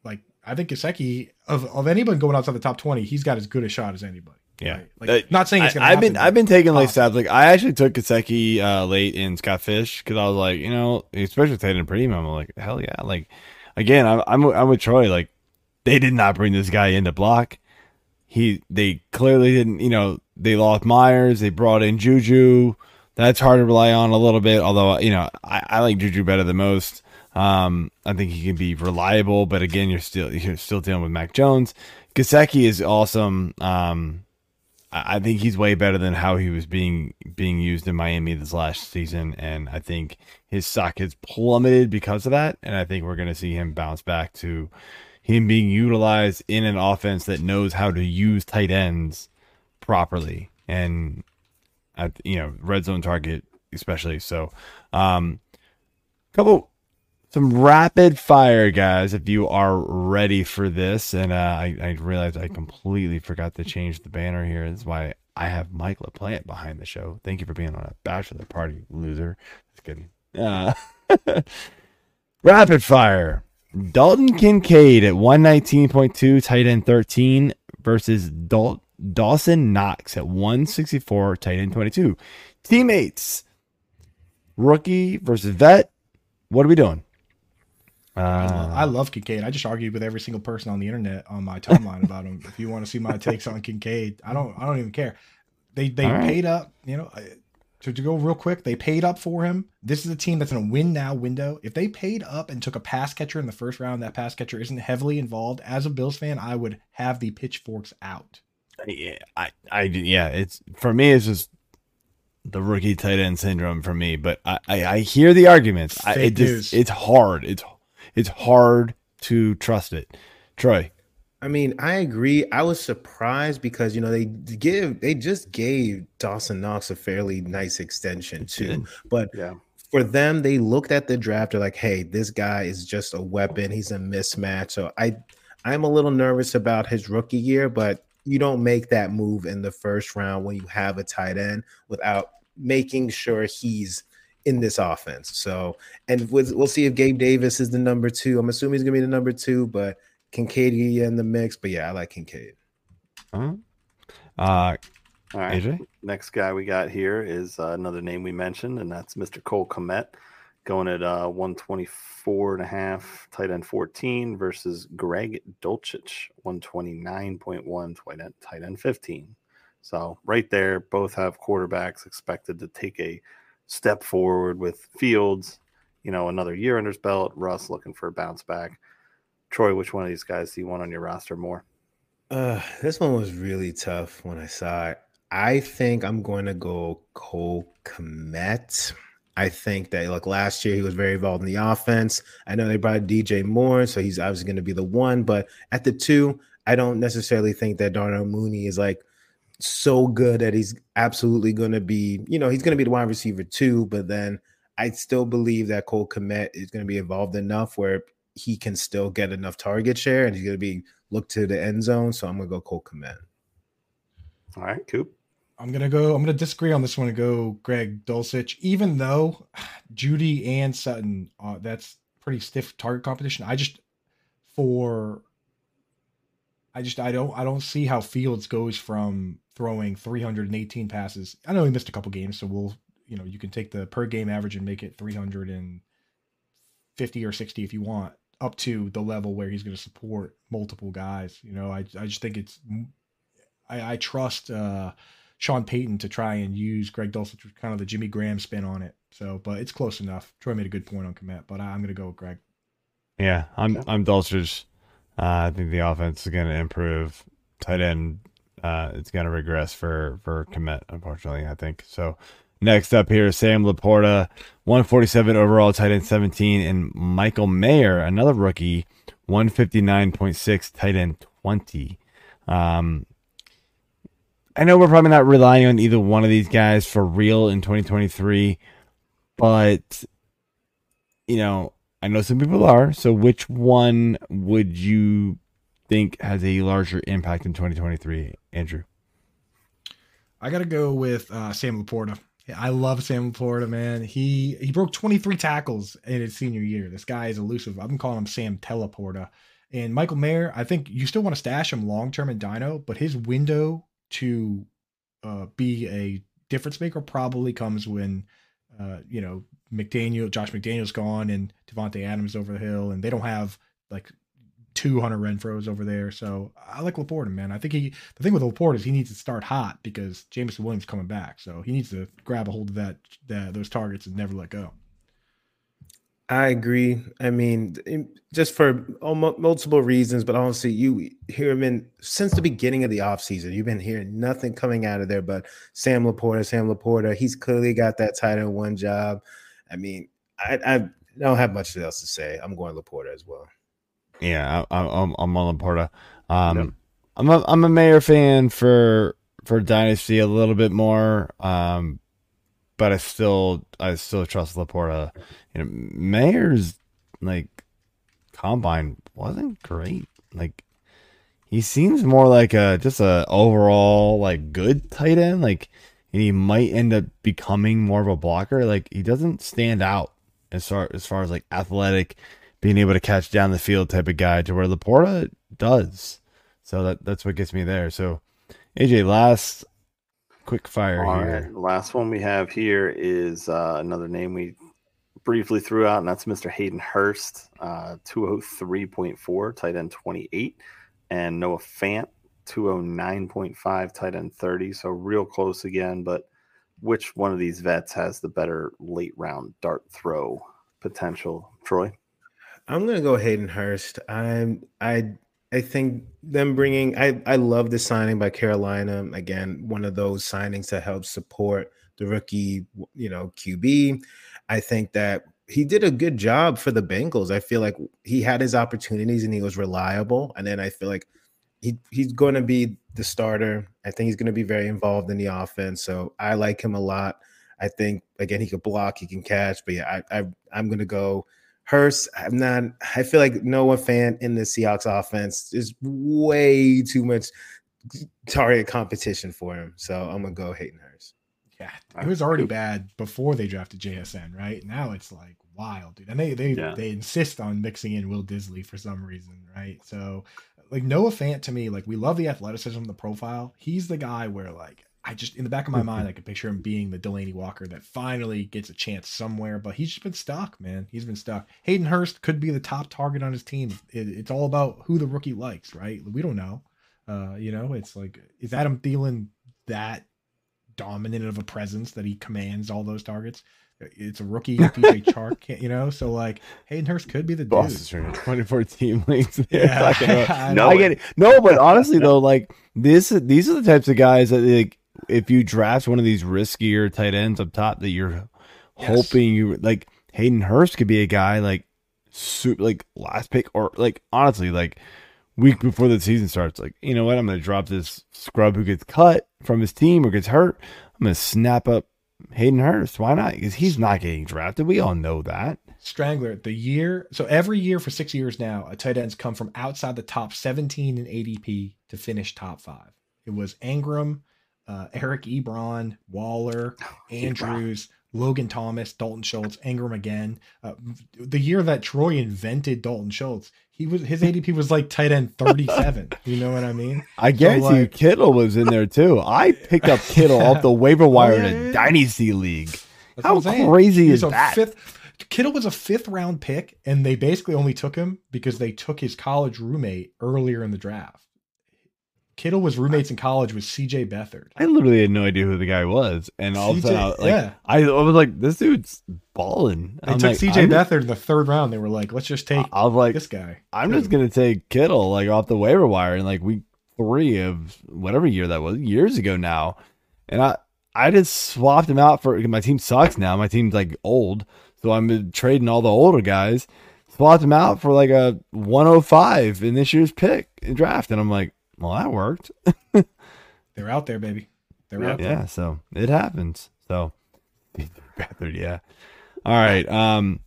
like I think Gesicki of, of anyone going outside the top 20, he's got as good a shot as anybody. Yeah. right? Like, Uh, not saying it's gonna I, have been I've been taking late possible. stabs. Like I actually took Gesicki uh, late in Scott Fish because I was like, you know, especially taking a premium. I'm like, hell yeah! Like again, I'm I'm, I'm with Troy. Like they did not bring this guy in to block. He they clearly didn't. You know, they lost Meyers. They brought in Juju. That's hard to rely on a little bit. Although you know, I, I like Juju better than most. Um, I think he can be reliable, but again, you're still you're still dealing with Mac Jones. Gesicki is awesome. Um, I think he's way better than how he was being being used in Miami this last season, and I think his stock has plummeted because of that. And I think we're going to see him bounce back to him being utilized in an offense that knows how to use tight ends properly, and at you know red zone target especially. So, um, couple some rapid fire guys if you are ready for this. And uh, I, I realized i completely forgot to change the banner here. That's why i have mike laplante behind the show. Thank you for being on a bachelor party loser. Just kidding. Uh, rapid fire dalton kincaid at 119.2 tight end 13 versus Dal- dawson knox at 164 tight end 22 teammates rookie versus vet what are we doing I love, uh, I love Kincaid. I just argued with every single person on the internet on my timeline about him. If you want to see my takes on Kincaid, I don't. I don't even care. They they right. paid up. You know, I- to, go real quick, they paid up for him. This is a team that's in a win now window. If they paid up and took a pass catcher in the first round, that pass catcher isn't heavily involved. As a Bills fan, I would have the pitchforks out. yeah, I, I, yeah, it's for me. It's just the rookie tight end syndrome for me. But I, I, I hear the arguments. I, it just, it's hard. It's, it's hard to trust it. Troy, I mean, I agree. I was surprised because you know they give they just gave Dawson Knox a fairly nice extension too. But Yeah. for them, they looked at the draft. They're like, "Hey, this guy is just a weapon. He's a mismatch." So I, I'm a little nervous about his rookie year, but you don't make that move in the first round when you have a tight end without making sure he's in this offense. So, and with, we'll see if Gabe Davis is the number two. I'm assuming he's gonna be the number two, but Kincaid in the mix. But yeah, I like Kincaid. huh? uh, All right. AJ, Next guy we got here is uh, another name we mentioned, and that's Mr. Cole Kmet going at uh, 124 and a half, tight end 14 versus Greg Dulcich, 129.1, tight end, tight end 15. So right there, both have quarterbacks expected to take a step forward with Fields, you know, another year under his belt. Russ looking for a bounce back. Troy, which one of these guys do you want on your roster more? Uh, this one was really tough when I saw it. I think I'm going to go Cole Kmet. I think that like last year he was very involved in the offense. I know they brought DJ Moore, so he's obviously going to be the one. But at the two, I don't necessarily think that Darnell Mooney is like so good that he's absolutely going to be, you know, he's going to be the wide receiver too. But then I still believe that Cole Kmet is going to be involved enough where he can still get enough target share and he's going to be looked to the end zone. So I'm going to go Cole Kmet. All right, Coop. I'm gonna go. I'm gonna disagree on this one and go Greg Dulcich. Even though Jeudy and Sutton, uh, that's pretty stiff target competition. I just for I just I don't I don't see how Fields goes from throwing 318 passes. I know he missed a couple games, so we'll you know you can take the per game average and make it 350 or 60 if you want, up to the level where he's going to support multiple guys. You know, I I just think it's I, I trust uh, Sean Payton to try and use Greg Dulcich with kind of the Jimmy Graham spin on it. So, but it's close enough. Troy made a good point on Kmet, but I, I'm going to go with Greg. yeah, I'm, Okay. I'm Dulcich. Uh, I think the offense is going to improve. Tight end, uh, it's going to regress for for Kmet, unfortunately. I think so. Next up here, Sam Laporta, 147 overall, tight end 17, and Michael Mayer, another rookie, 159.6, tight end 20. Um, I know we're probably not relying on either one of these guys for real in 2023, but you know, I know some people are. So, which one would you think has a larger impact in 2023, Andrew? I got to go with uh, Sam Laporta. I love Sam Laporta, man. He he broke 23 tackles in his senior year. This guy is elusive. I've been calling him Sam Teleporta. And Michael Mayer, I think you still want to stash him long term in Dino, but his window to uh, be a difference maker probably comes when uh, you know McDaniel, Josh McDaniel's gone, and Davante Adams over the hill, and they don't have like 200 Renfro's over there. So I like Laporta, man. I think he, the thing with Laporta is he needs to start hot because Jameson Williams coming back. So he needs to grab a hold of that, that those targets and never let go. I agree. I mean, just for multiple reasons, but honestly, you hear him in since the beginning of the offseason. You've been hearing nothing coming out of there but Sam Laporta, Sam Laporta. He's clearly got that tight end one job. I mean, I, I don't have much else to say. I'm going Laporta as well. Yeah, I, am I'm on Laporta. Um, yep. I'm a I'm a Mayer fan for for Dynasty a little bit more. Um, but I still I still trust Laporta. You know, Mayer's like combine wasn't great. Like he seems more like a just a overall like good tight end. Like he might end up becoming more of a blocker. Like he doesn't stand out as far as far as like athletic being able to catch down the field type of guy to where Laporta does. So that that's what gets me there. So AJ, last quick fire All here. Right. Last one we have here is uh, another name we briefly threw out, and that's Mr. Hayden Hurst, uh, 203.4, tight end 28, and Noah Fant, 209.5, tight end 30. So real close again, but which one of these vets has the better late round dart throw potential? Troy? I'm gonna go Hayden Hurst. I'm I I think them bringing I I love the signing by Carolina. Again, one of those signings that helps support the rookie, you know, QB. I think that he did a good job for the Bengals. I feel like he had his opportunities and he was reliable. And then I feel like he he's going to be the starter. I think he's going to be very involved in the offense. So I like him a lot. I think again he could block, he can catch. But yeah, I, I I'm going to go Hurst, I'm not. I feel like Noah Fant in the Seahawks offense is way too much target competition for him. So I'm gonna go Hayden Hurst. Yeah, it was already bad before they drafted JSN, right? Now it's like wild, dude. And they they yeah. they insist on mixing in Will Dissly for some reason, right? So like Noah Fant to me, like we love the athleticism, the profile. He's the guy where like I just in the back of my mind, I could picture him being the Delanie Walker that finally gets a chance somewhere, but he's just been stuck, man. He's been stuck. Hayden Hurst could be the top target on his team. It, it's all about who the rookie likes, right? We don't know. Uh, you know, it's like is Adam Thielen that dominant of a presence that he commands all those targets? It's a rookie DJ Chark, you know. So like Hayden Hurst could be the Boss dude. Twenty four team links. Yeah, no, I get it. No, but honestly though, like this, these are the types of guys that like if you draft one of these riskier tight ends up top that you're yes. hoping you like Hayden Hurst could be a guy like super like last pick or like honestly like week before the season starts like you know what? I'm gonna drop this scrub who gets cut from his team or gets hurt. I'm gonna snap up Hayden Hurst. Why not? Because he's not getting drafted. We all know that. Strangler the year so every year for six years now a tight ends come from outside the top 17 in ADP to finish top five. It was Engram uh, Eric Ebron, Waller, oh, Andrews, Logan Thomas, Dalton Schultz, Engram again. Uh, the year that Troy invented Dalton Schultz, he was his ADP was like tight end 37. you know what I mean? I guarantee so like, you Kittle was in there too. I picked up Kittle off the waiver wire oh, yeah, in a dynasty league. That's How crazy is that? Fifth, Kittle was a fifth round pick, and they basically only took him because they took his college roommate earlier in the draft. Kittle was roommates in college with CJ Beathard. I literally had no idea who the guy was, and all of a sudden, like, yeah. I, I was like, "This dude's balling." They I'm took like, CJ Beathard in the third round. They were like, "Let's just take." I was like, "This guy." I'm just gonna take Kittle like off the waiver wire in like week three of whatever year that was, years ago now, and I I just swapped him out for my team sucks now. My team's like old, so I'm trading all the older guys. Swapped him out for like a 105 in this year's pick and draft, and I'm like well, that worked. They're out there, baby. They're yeah, out there. Yeah, so it happens. So, yeah. All right. Um,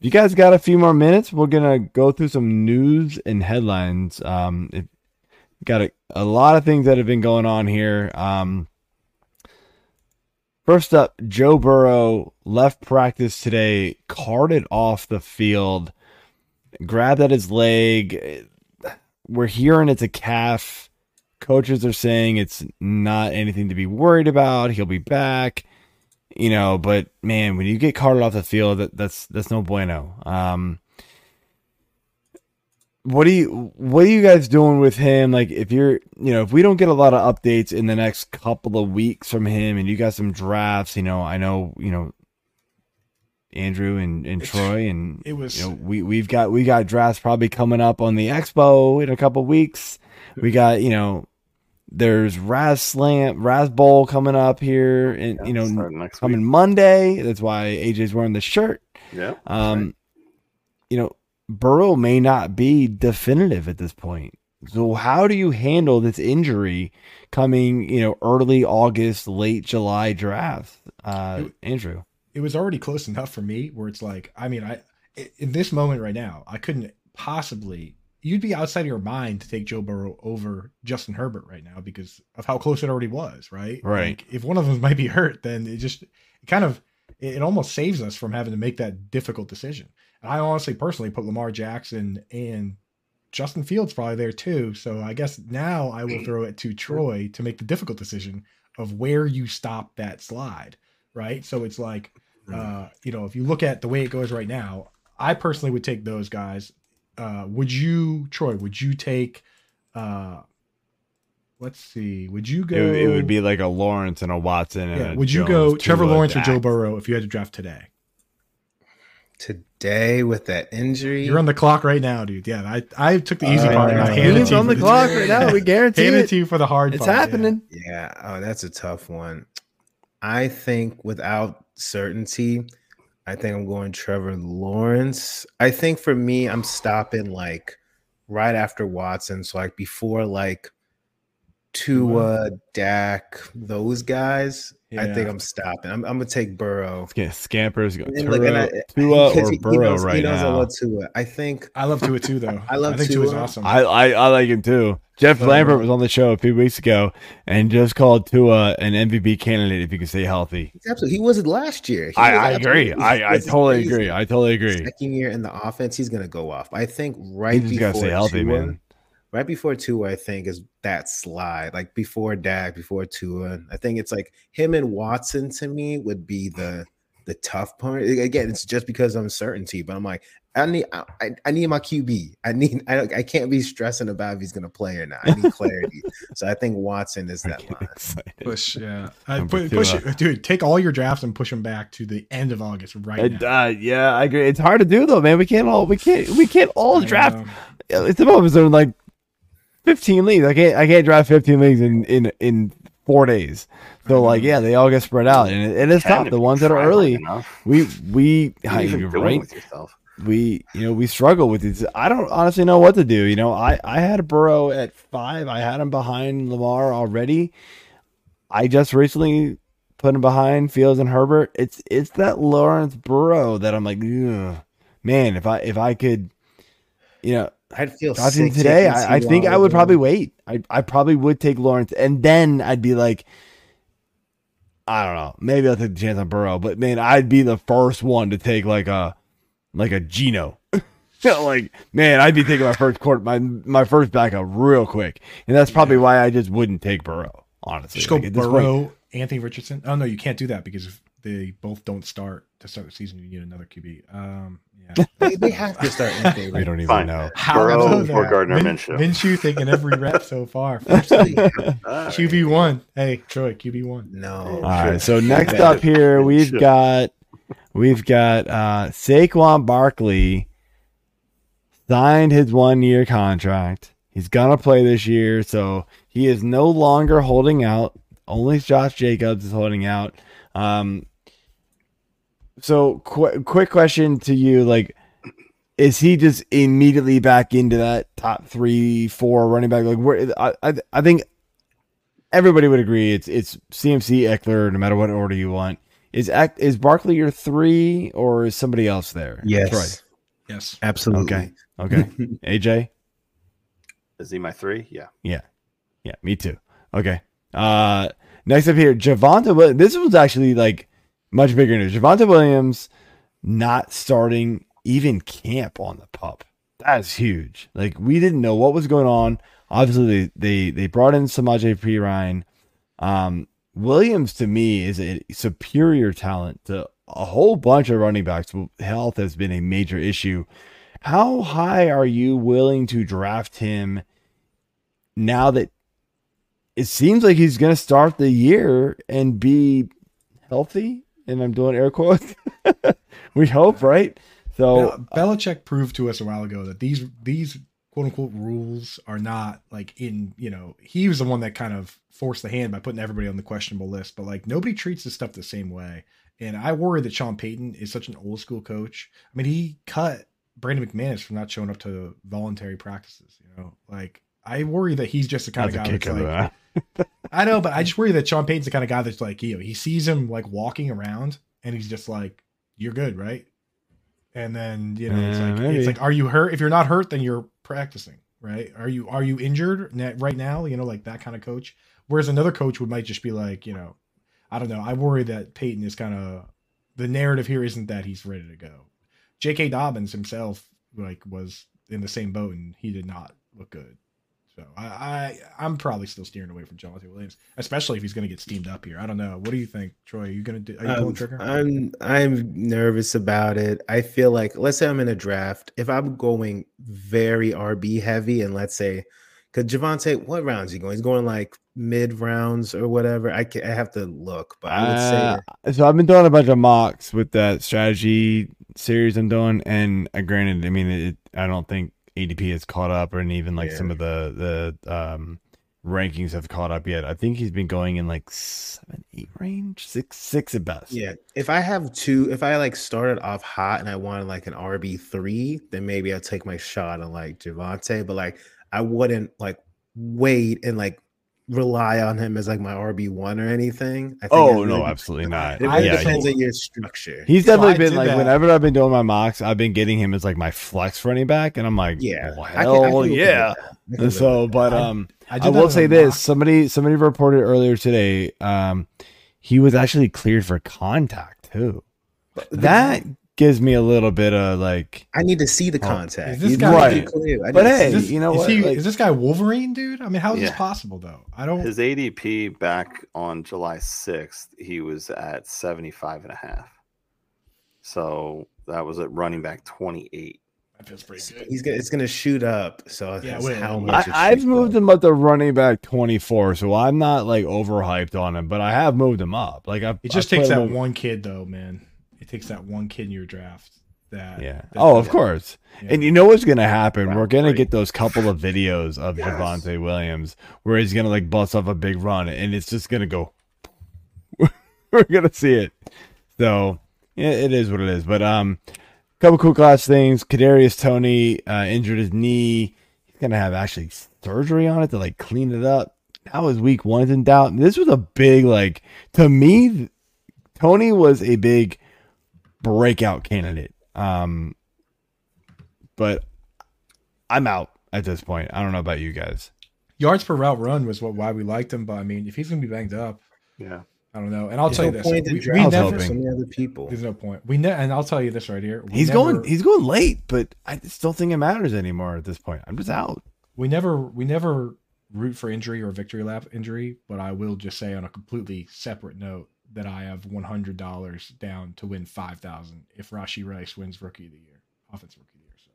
you guys got a few more minutes, we're gonna go through some news and headlines. Um, it, got a, a lot of things that have been going on here. Um, first up, Joe Burrow left practice today, carted off the field, grabbed at his leg. We're hearing it's a calf. Coaches are saying it's not anything to be worried about. He'll be back you know, but man, when you get carted off the field, that, that's that's no bueno. Um, what do you what are you guys doing with him? Like, if you're, you know, if we don't get a lot of updates in the next couple of weeks from him, and you got some drafts, you know, I know, you know, Andrew and, and Troy, and it was you know, we we've got we got drafts probably coming up on the expo in a couple weeks. We got you know there's Raz Slam, Raz Bowl coming up here, and yeah, you know, coming week. Monday. That's why AJ's wearing the shirt. Yeah. Um, right. you know, Burrow may not be definitive at this point. So how do you handle this injury coming, you know, early August, late July draft, uh, Andrew? It was already close enough for me where it's like, I mean, I in this moment right now, I couldn't possibly you'd be outside of your mind to take Joe Burrow over Justin Herbert right now because of how close it already was, right? Right. Like if one of them might be hurt, then it just it kind of it almost saves us from having to make that difficult decision. And I honestly personally put Lamar Jackson and Justin Fields probably there too. So I guess now I will throw it to Troy to make the difficult decision of where you stop that slide, right? So it's like uh, you know, if you look at the way it goes right now, I personally would take those guys uh, would you, Troy? Would you take? Uh, let's see. Would you go? It, it would be like a Lawrence and a Watson. And yeah. A would you Jones, go Trevor Lawrence or Joe Burrow if you had to draft today? Today with that injury, you're on the clock right now, dude. Yeah, I, I took the easy uh, part and I handed it to you. on the clock right now. We guarantee handed it to you for the hard. It's part, happening. Yeah. yeah. Oh, that's a tough one. I think without certainty, I think I'm going Trevor Lawrence. I think for me, I'm stopping like right after Watson. So like before like Tua, Dak, those guys. Yeah. I think I'm stopping. I'm, I'm gonna take Burrow. Yeah, Scampers go Tua, like, I, Tua or Burrow knows, right now. I love Tua. I think I love Tua too, though. I love I think Tua. Tua's awesome. I, I, I like him too. Jeff but, Lambert um, was on the show a few weeks ago and just called Tua an MVP candidate if he can stay healthy. Absolutely, he was it last year. I, I agree. I, I totally crazy. agree. I totally agree. Second year in the offense, he's gonna go off. I think right he before gotta stay healthy, Tua, man right before Tua, I think, is that slide. Like before Dak, before Tua. I think it's like him and Watson to me would be the the tough part. Again, it's just because of uncertainty, but I'm like, I need I, I need my QB. I need I, I can't be stressing about if he's gonna play or not. I need clarity. so I think Watson is that line. Push, yeah. Uh, push, push it, dude. Take all your drafts and push them back to the end of August right now. Uh, yeah, I agree. It's hard to do though, man. We can't all we can't we can't all draft. It's the moments are like 15 leagues. I can't I can't drive 15 leagues in in in four days. So like yeah, they all get spread out, and it, it is tough. The ones that are early, we we you're right. We you know we struggle with these. I don't honestly know what to do. You know, I I had a Burrow at five. I had him behind Lamar already. I just recently put him behind Fields and Herbert. It's it's that Lawrence Burrow that I'm like, man, if I if I could, you know, I'd feel sick today. I, I think I would probably wait. I I probably would take Lawrence, and then I'd be like, I don't know. Maybe I'll take the chance on Burrow, but man, I'd be the first one to take like a like a Geno. like man, I'd be taking my first court my my first backup real quick, and that's probably why I just wouldn't take Burrow. Honestly, just like, go Burrow, point, Anthony Richardson. Oh no, you can't do that because if they both don't start to start the season, you need another QB. Um, they, they, have to start in We don't even Fine. know. How Burrow or Gardner Min- Minshew. Minshew taking every rep so far. QB one. Hey, Troy, QB one. No. All right. So next up here, we've got we've got uh Saquon Barkley signed his one year contract. He's gonna play this year, so he is no longer holding out. Only Josh Jacobs is holding out. Um, so, qu- quick question to you: like, is he just immediately back into that top three, four running back? Like, where I, I, I think everybody would agree it's it's CMC Ekeler, no matter what order you want. is act is Barkley your three or is somebody else there? Yes, Troy. Yes. absolutely. Okay. Okay. AJ. Is he my three? Yeah. Yeah. Yeah. Me too. Okay. Uh, next up here, Javonte. Wi- This was actually like much bigger news. Javonte Williams not starting even camp on the pup. That's huge. Like we didn't know what was going on. Obviously, they they, they brought in Samaje Perine. Um, Williams to me is a superior talent to a whole bunch of running backs. Health has been a major issue. How high are you willing to draft him now that it seems like he's going to start the year and be healthy? And I'm doing air quotes. we hope, right? So Bel- uh, Belichick proved to us a while ago that these these quote unquote rules are not like in you know he was the one that kind of forced the hand by putting everybody on the questionable list, but like nobody treats this stuff the same way. And I worry that Sean Payton is such an old school coach. I mean, he cut Brandon McManus from not showing up to voluntary practices. You know, like I worry that he's just the kind that's a of guy kick that's like, that. I know, but I just worry that Sean Payton's the kind of guy that's like, you know, he sees him like walking around and he's just like, you're good, right? And then, you know, it's Uh, like, maybe. it's like, are you hurt? If you're not hurt, then you're practicing, right? Are you, are you injured right now? You know, like that kind of coach. Whereas another coach would might just be like, you know, I don't know. I worry that Payton is kind of, the narrative here isn't that he's ready to go. J.K. Dobbins himself, like, was in the same boat and he did not look good. So I, I I'm probably still steering away from Jonathan Williams, especially if he's going to get steamed up here. I don't know. What do you think, Troy? Are you going to do? Are you pulling Um, trigger? I'm I'm nervous about it. I feel like let's say I'm in a draft. If I'm going very RB heavy, and let's say, because Javonte, what rounds he going? He's going like mid rounds or whatever. I can, I have to look, but I would say Uh, so I've been doing a bunch of mocks with that strategy series I'm doing, and uh, granted, I mean, it, I don't think ADP has caught up, or even like Yeah. some of the the um, rankings have caught up yet. I think he's been going in like seven, eight range, six, six at best. yeah. If I have two, if I like started off hot and I wanted like an RB three, then maybe I'll take my shot on like Javonte. But like I wouldn't like wait and like rely on him as like my RB one or anything. I think Oh no, really- absolutely not. It really yeah, depends on your structure. he's definitely I been like that. whenever I've been doing my mocks, I've been getting him as like my flex running back, and I'm like, Yeah, well, I can- I hell can yeah. can And so, but I- um, I, I, did will say this: mock. somebody somebody reported earlier today, um, he was actually cleared for contact too. that. That gives me a little bit of like, I need to see the Oh, contact. is this guy- need to be clear. I But hey, this, you know is what, He, like- is this guy Wolverine, dude? I mean, how is this possible though? I don't. His ADP back on July 6th, he was at 75 and a half. So that was at running back 28. that feels pretty good. he's gonna, it's gonna shoot up. So Yeah, wait, how I- much it I, I've moved up. him up to running back 24, so I'm not like overhyped on him, but I have moved him up. Like I, It just I put takes that one kid though, man. It takes that one kid in your draft. That Yeah. that- Oh, of course. Yeah. And you know what's gonna happen? Round We're gonna three. get those couple of videos of Yes. Javonte Williams where he's gonna like bust off a big run, and it's just gonna go. We're gonna see it. So yeah, it is what it is. But um, couple cool class things. Kadarius Toney uh, injured his knee. He's gonna have actually surgery on it to like clean it up. That was week one in doubt. This was a big like to me. Toney was a big breakout candidate. Um, but I'm out at this point. I don't know about you guys. yards per route run was what why we liked him. But I mean, if he's gonna be banged up, Yeah. I don't know. And I'll There's tell no you this: point to we, we never. hoping. so many other people. There's no point. We ne- and I'll tell you this right here: He's never, going. He's going late, but I just don't think it matters anymore at this point. I'm just out. we never we never root for injury or victory lap injury, but I will just say on a completely separate note that I have one hundred dollars down to win five thousand if Rashee Rice wins Rookie of the Year, Offensive Rookie of the Year. So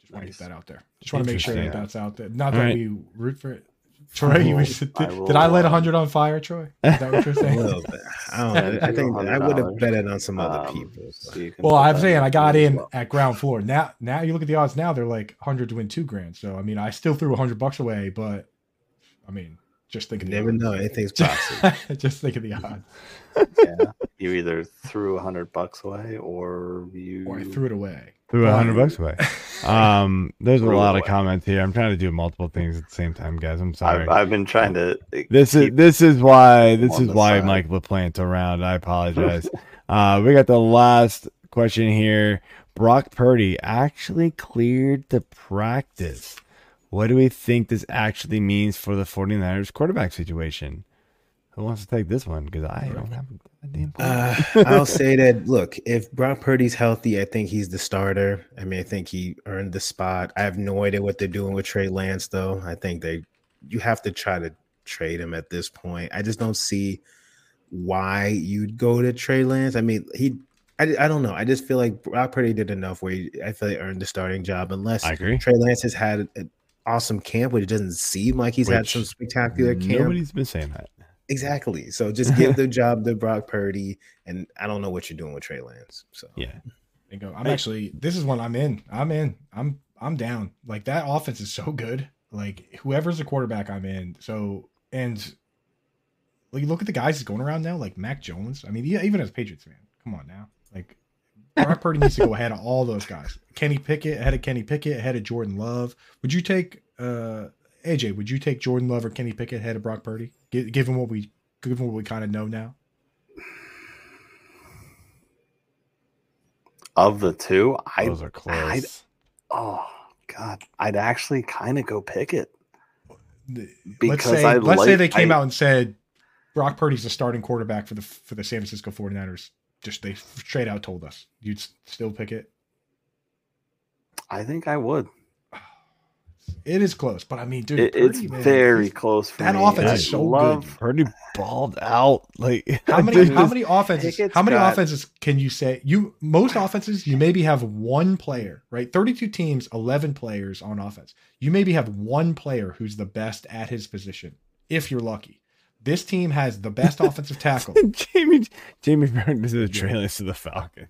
just want to Nice. get that out there. Just want to make sure that that's out there. Not All that right. we root for it. Troy, you will- was, did, I did will, I light a um, hundred on fire, Troy? Is that what you're A saying? little bit. I don't know. I think I would have betted on some other Um, people. so Well, I'm saying I got in well. at ground floor. Now, now you look at the odds. Now they're like 100 to win two grand. So I mean, I still threw 100 bucks away, but I mean, just think You of the never odds. know. Anything's possible. just think of the odds. yeah. You either threw a hundred bucks away or you Or I threw it away. threw a hundred bucks away. Um, there's a Threw it lot of comments here. I'm trying to do multiple things at the same time, guys. I'm sorry. I've, I've been trying to. uh, This is this is why this is why side. Mike LaPlante's around. I apologize. uh, we got the last question here. Brock Purdy actually cleared to practice. What do we think this actually means for the 49ers quarterback situation? Who wants to take this one? Because I don't have a damn. Uh, I'll say that. Look, if Brock Purdy's healthy, I think he's the starter. I mean, I think he earned the spot. I have no idea what they're doing with Trey Lance, though. I think they, you have to try to trade him at this point. I just don't see why you'd go to Trey Lance. I mean, he, I, I don't know. I just feel like Brock Purdy did enough where he, I feel he earned the starting job. Unless I agree. Trey Lance has had an awesome camp, but it doesn't seem like he's had some spectacular camp. Nobody's been saying that. Exactly. So just give the job to Brock Purdy, and I don't know what you're doing with Trey Lance. So Yeah. Bingo. I'm actually this is one I'm in. I'm in. I'm I'm down. Like that offense is so good. Like whoever's the quarterback, I'm in. So and like look at the guys that's going around now, like Mac Jones. I mean, yeah, even as Patriots fan, come on now. Like Brock Purdy needs to go ahead of all those guys. Kenny Pickett ahead of Kenny Pickett, ahead of Jordan Love. Would you take uh AJ? Would you take Jordan Love or Kenny Pickett ahead of Brock Purdy? Gi- Given what we given what we kind of know now. of the two, I Those are close. oh god, I'd actually kind of go pick it let's because say I let's say they came I- out and said Brock Purdy's the starting quarterback for the for the San Francisco 49ers. Just they straight out told us. You'd still pick it. I think I would. It is close, but I mean, dude, It, Purdy, it's man, very close for that me. offense I is so love, good. Purdy balled out. Like How many dude, how many offenses how many got- offenses can you say you most offenses you maybe have one player, right? 32 teams, 11 players on offense. You maybe have one player who's the best at his position if you're lucky. This team has the best offensive tackle. Jamie Jamie Burton is the trailers to the Falcon.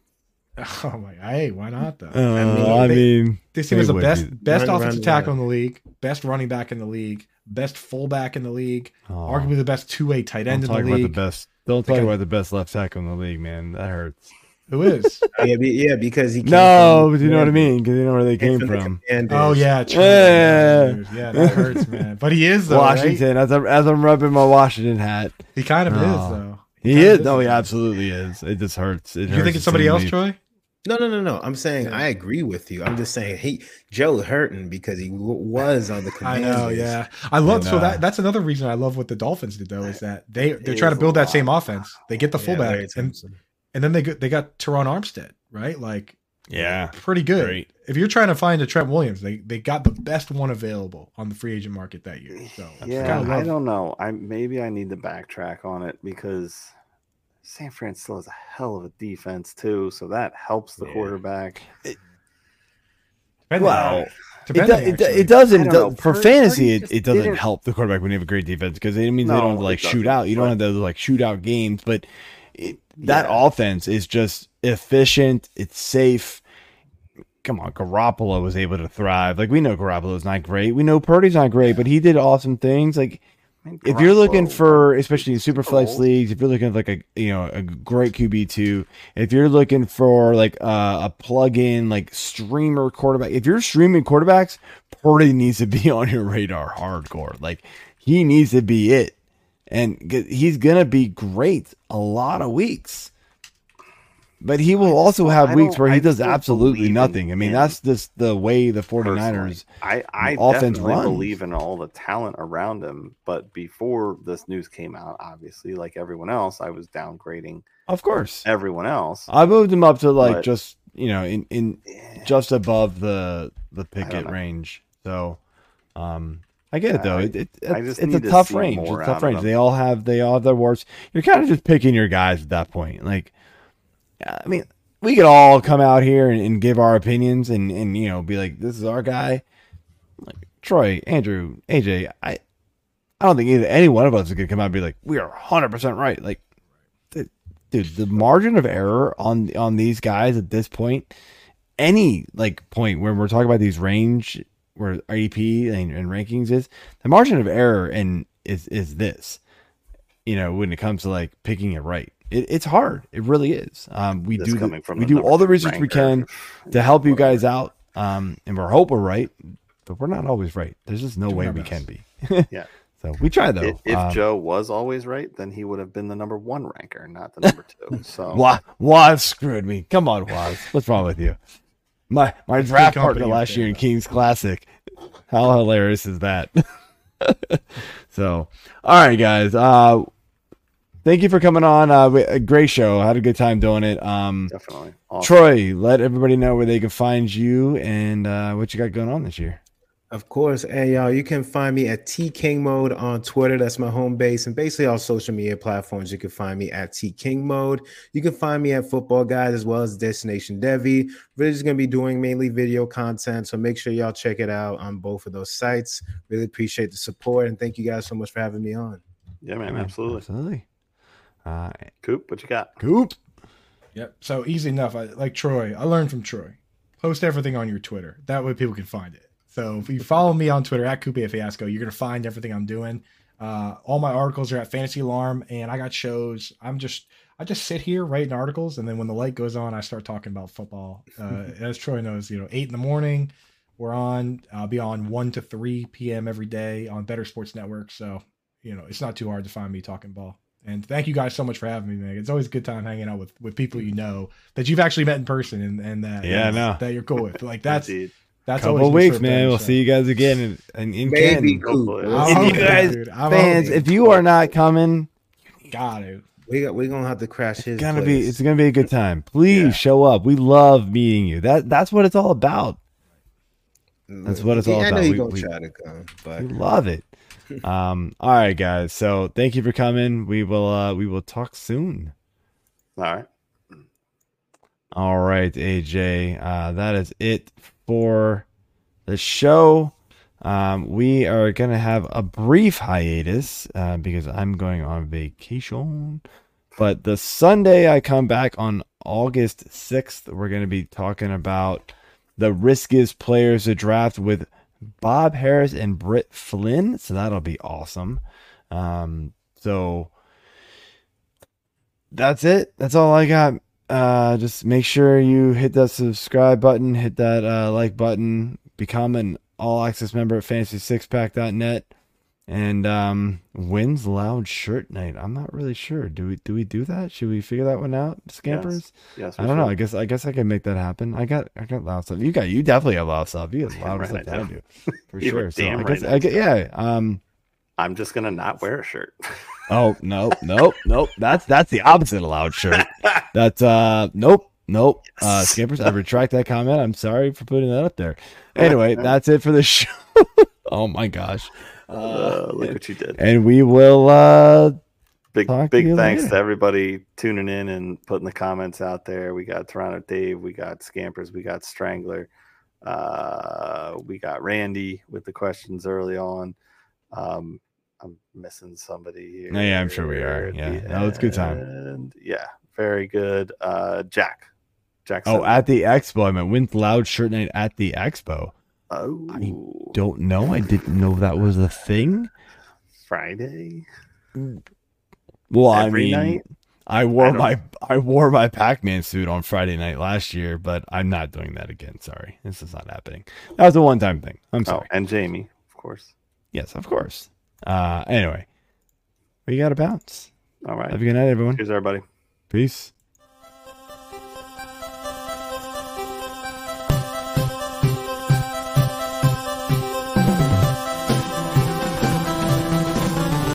Oh my, hey, why not though? Uh, mean, I they- mean, This team They is the best be. best Run, offensive run, tackle run. in the league, best running back in the league, best fullback in the league, oh, arguably the best two way tight don't end in talk the about the league. best. Don't talk about the best left tackle in the league, man. That hurts. Who is? yeah, be, yeah, because he came No, from- but you know what I mean because you know where they came came the from. Commanders. oh yeah, true. Yeah. yeah, that hurts, man. But he is though. right? Washington, as I'm as I'm rubbing my Washington hat, He kind of Oh. is though. he kinda is. is. No, he absolutely is. It just hurts. It Do you think it's somebody else, extremely. Troy? No, no, no, no. I'm saying I agree with you. I'm just saying he Joe hurting because he w- was on the I know, yeah. I love And, so uh, that that's another reason I love what the Dolphins did though is that they they're trying to build that same offense. They get the Yeah, fullback Larry and, Thompson. And then they got they got Terron Armstead, right? Like Yeah, pretty good. Great. If you're trying to find a Trent Williams, they they got the best one available on the free agent market that year. So Yeah, kinda I don't know. I maybe I need to backtrack on it because San Fran still has a hell of a defense too, so that helps the Yeah. quarterback. Depending Well, on- It, do, it, it doesn't don't do- know. for Purdy- fantasy. Purdy It, it doesn't help the quarterback when you have a great defense because it means they don't like shoot doesn't, out. You don't have those like shootout games, but it, that Yeah. offense is just efficient. It's safe. Come on, Garoppolo was able to thrive. Like we know Garoppolo's not great. We know Purdy's not great, but he did awesome things. Like if you're looking for, especially in super flex leagues, if you're looking for like a you know a great QB two, if you're looking for like uh, a plug-in like streamer quarterback, if you're streaming quarterbacks, Purdy needs to be on your radar hardcore. Like he needs to be it, and he's gonna be great a lot of weeks. But he will also have weeks where he does absolutely nothing. I mean, that's just the way the 49ers. I, I offense definitely runs. believe in all the talent around him, but before this news came out, obviously, like everyone else, I was downgrading Of course. everyone else. I moved him up to like But- just you know in in Yeah. just above the the Pickett range. So, um, I get it though. It, it, it's a to tough range. It's a tough range. They all have they all have their warts. You're kind of just picking your guys at that point. Like, I mean, we could all come out here and, and give our opinions and and you know be like, this is our guy. Like Troy, Andrew, AJ, I. I don't think either any one of us is gonna come out and be like, we are 100 percent right. Like, th- dude, the margin of error on on these guys at this point, any like point where we're talking about these range where IDP and, and rankings is, the margin of error and is is this, you know, when it comes to like picking it right. it, it's hard. It really is. Um, we This do coming from we do all the research we can to help you guys out. Um, and we're hope we're right, but we're not always right. There's just no way we can be. Yeah. So we try though. If, if Um, Joe was always right, then he would have been the number one ranker, not the number two. So Wa- Waz screwed me. Come on, Waz. What's wrong with you? My my draft partner last year in though. Kings Classic. How hilarious is that? so, all right, guys. Uh, thank you for coming on. Uh, we- a great show. I had a good time doing it. Um, definitely. Awesome. Troy, let everybody know where they can find you and uh, what you got going on this year. Of course, and y'all, you can find me at T King Mode on Twitter. That's my home base, and basically all social media platforms. You can find me at T King Mode. You can find me at Football Guys as well as Destination Devy. Really just gonna be doing mainly video content, so make sure y'all check it out on both of those sites. Really appreciate the support, and thank you guys so much for having me on. Yeah, man, absolutely. Absolutely. Uh, Coop, what you got? Coop. Yep. So easy enough. I like Troy. I learned from Troy. Post everything on your Twitter. That way people can find it. So if you follow me on Twitter at Coupe Fiasco, you're gonna find everything I'm doing. Uh, all my articles are at Fantasy Alarm, and I got shows. I'm just I just sit here writing articles, and then when the light goes on, I start talking about football. Uh, as Troy knows, you know, eight in the morning, we're on. I'll be on one to three p.m. every day on Better Sports Network. So you know, it's not too hard to find me talking ball. And thank you guys so much for having me, man. It's always a good time hanging out with with people you know that you've actually met in person and and that Yeah, and know. that you're cool with. Like that's. That's Couple always weeks, man. We'll show. see you guys again in, in, in Maybe Canton. Coop. Hopefully. We'll I'm see. If you guys- dude. Fans, if you are not coming, got it. We got we're gonna have to crash his. it's gonna place. be it's gonna be a good time. Please Yeah. show up. We love meeting you. That that's what it's all about. That's what it's all about. I know about. you're We- gonna we- try to come, but We love it. Um, all right, guys. So thank you for coming. We will uh we will talk soon. All right. All right, AJ. Uh, that is it for the show. Um, we are gonna have a brief hiatus uh, because I'm going on vacation. But the Sunday I come back on August 6th, we're gonna be talking about the riskiest players to draft with Bob Harris and Britt Flynn. So that'll be awesome. Um, so that's it. That's all I got. Uh, just make sure you hit that subscribe button, hit that uh, like button, become an all access member at fantasy6pack.net, and um, wins loud shirt night. I'm not really sure. Do we do we do that? Should we figure that one out, scampers? Yes. I don't know. I guess I guess I can make that happen. I got I got loud stuff. You got you definitely have loud stuff. You got Damn loud right stuff I I do. for sure. So I guess I yeah. Um. I'm just gonna not wear a shirt. Oh no no nope. That's that's the opposite of loud shirt. That's uh nope nope. Uh, Yes. scampers, I retract that comment. I'm sorry for putting that up there. Anyway, that's it for the show. oh my gosh. Uh, look what you did. And we will uh Big to big you thanks later. to everybody tuning in and putting the comments out there. We got Toronto Dave, we got Scampers, we got Strangler, uh, we got Randy with the questions early on. Um, I'm missing somebody here. Oh, yeah, I'm sure we are. Yeah, no, it's a good time. end. Yeah, very good. Uh, Jack. Jack. oh at the expo. I meant win loud shirt night at the expo. oh, I Don't know. I didn't know that was a thing. Friday. Well, I mean, night? I wore I my I wore my Pac-Man suit on Friday night last year, but I'm not doing that again. Sorry, this is not happening. That was a one-time thing. I'm Oh, sorry. and Jamie, of course. Yes, of course. Uh, anyway, we got to bounce. All right. Have a good night, everyone. Cheers, everybody. Peace.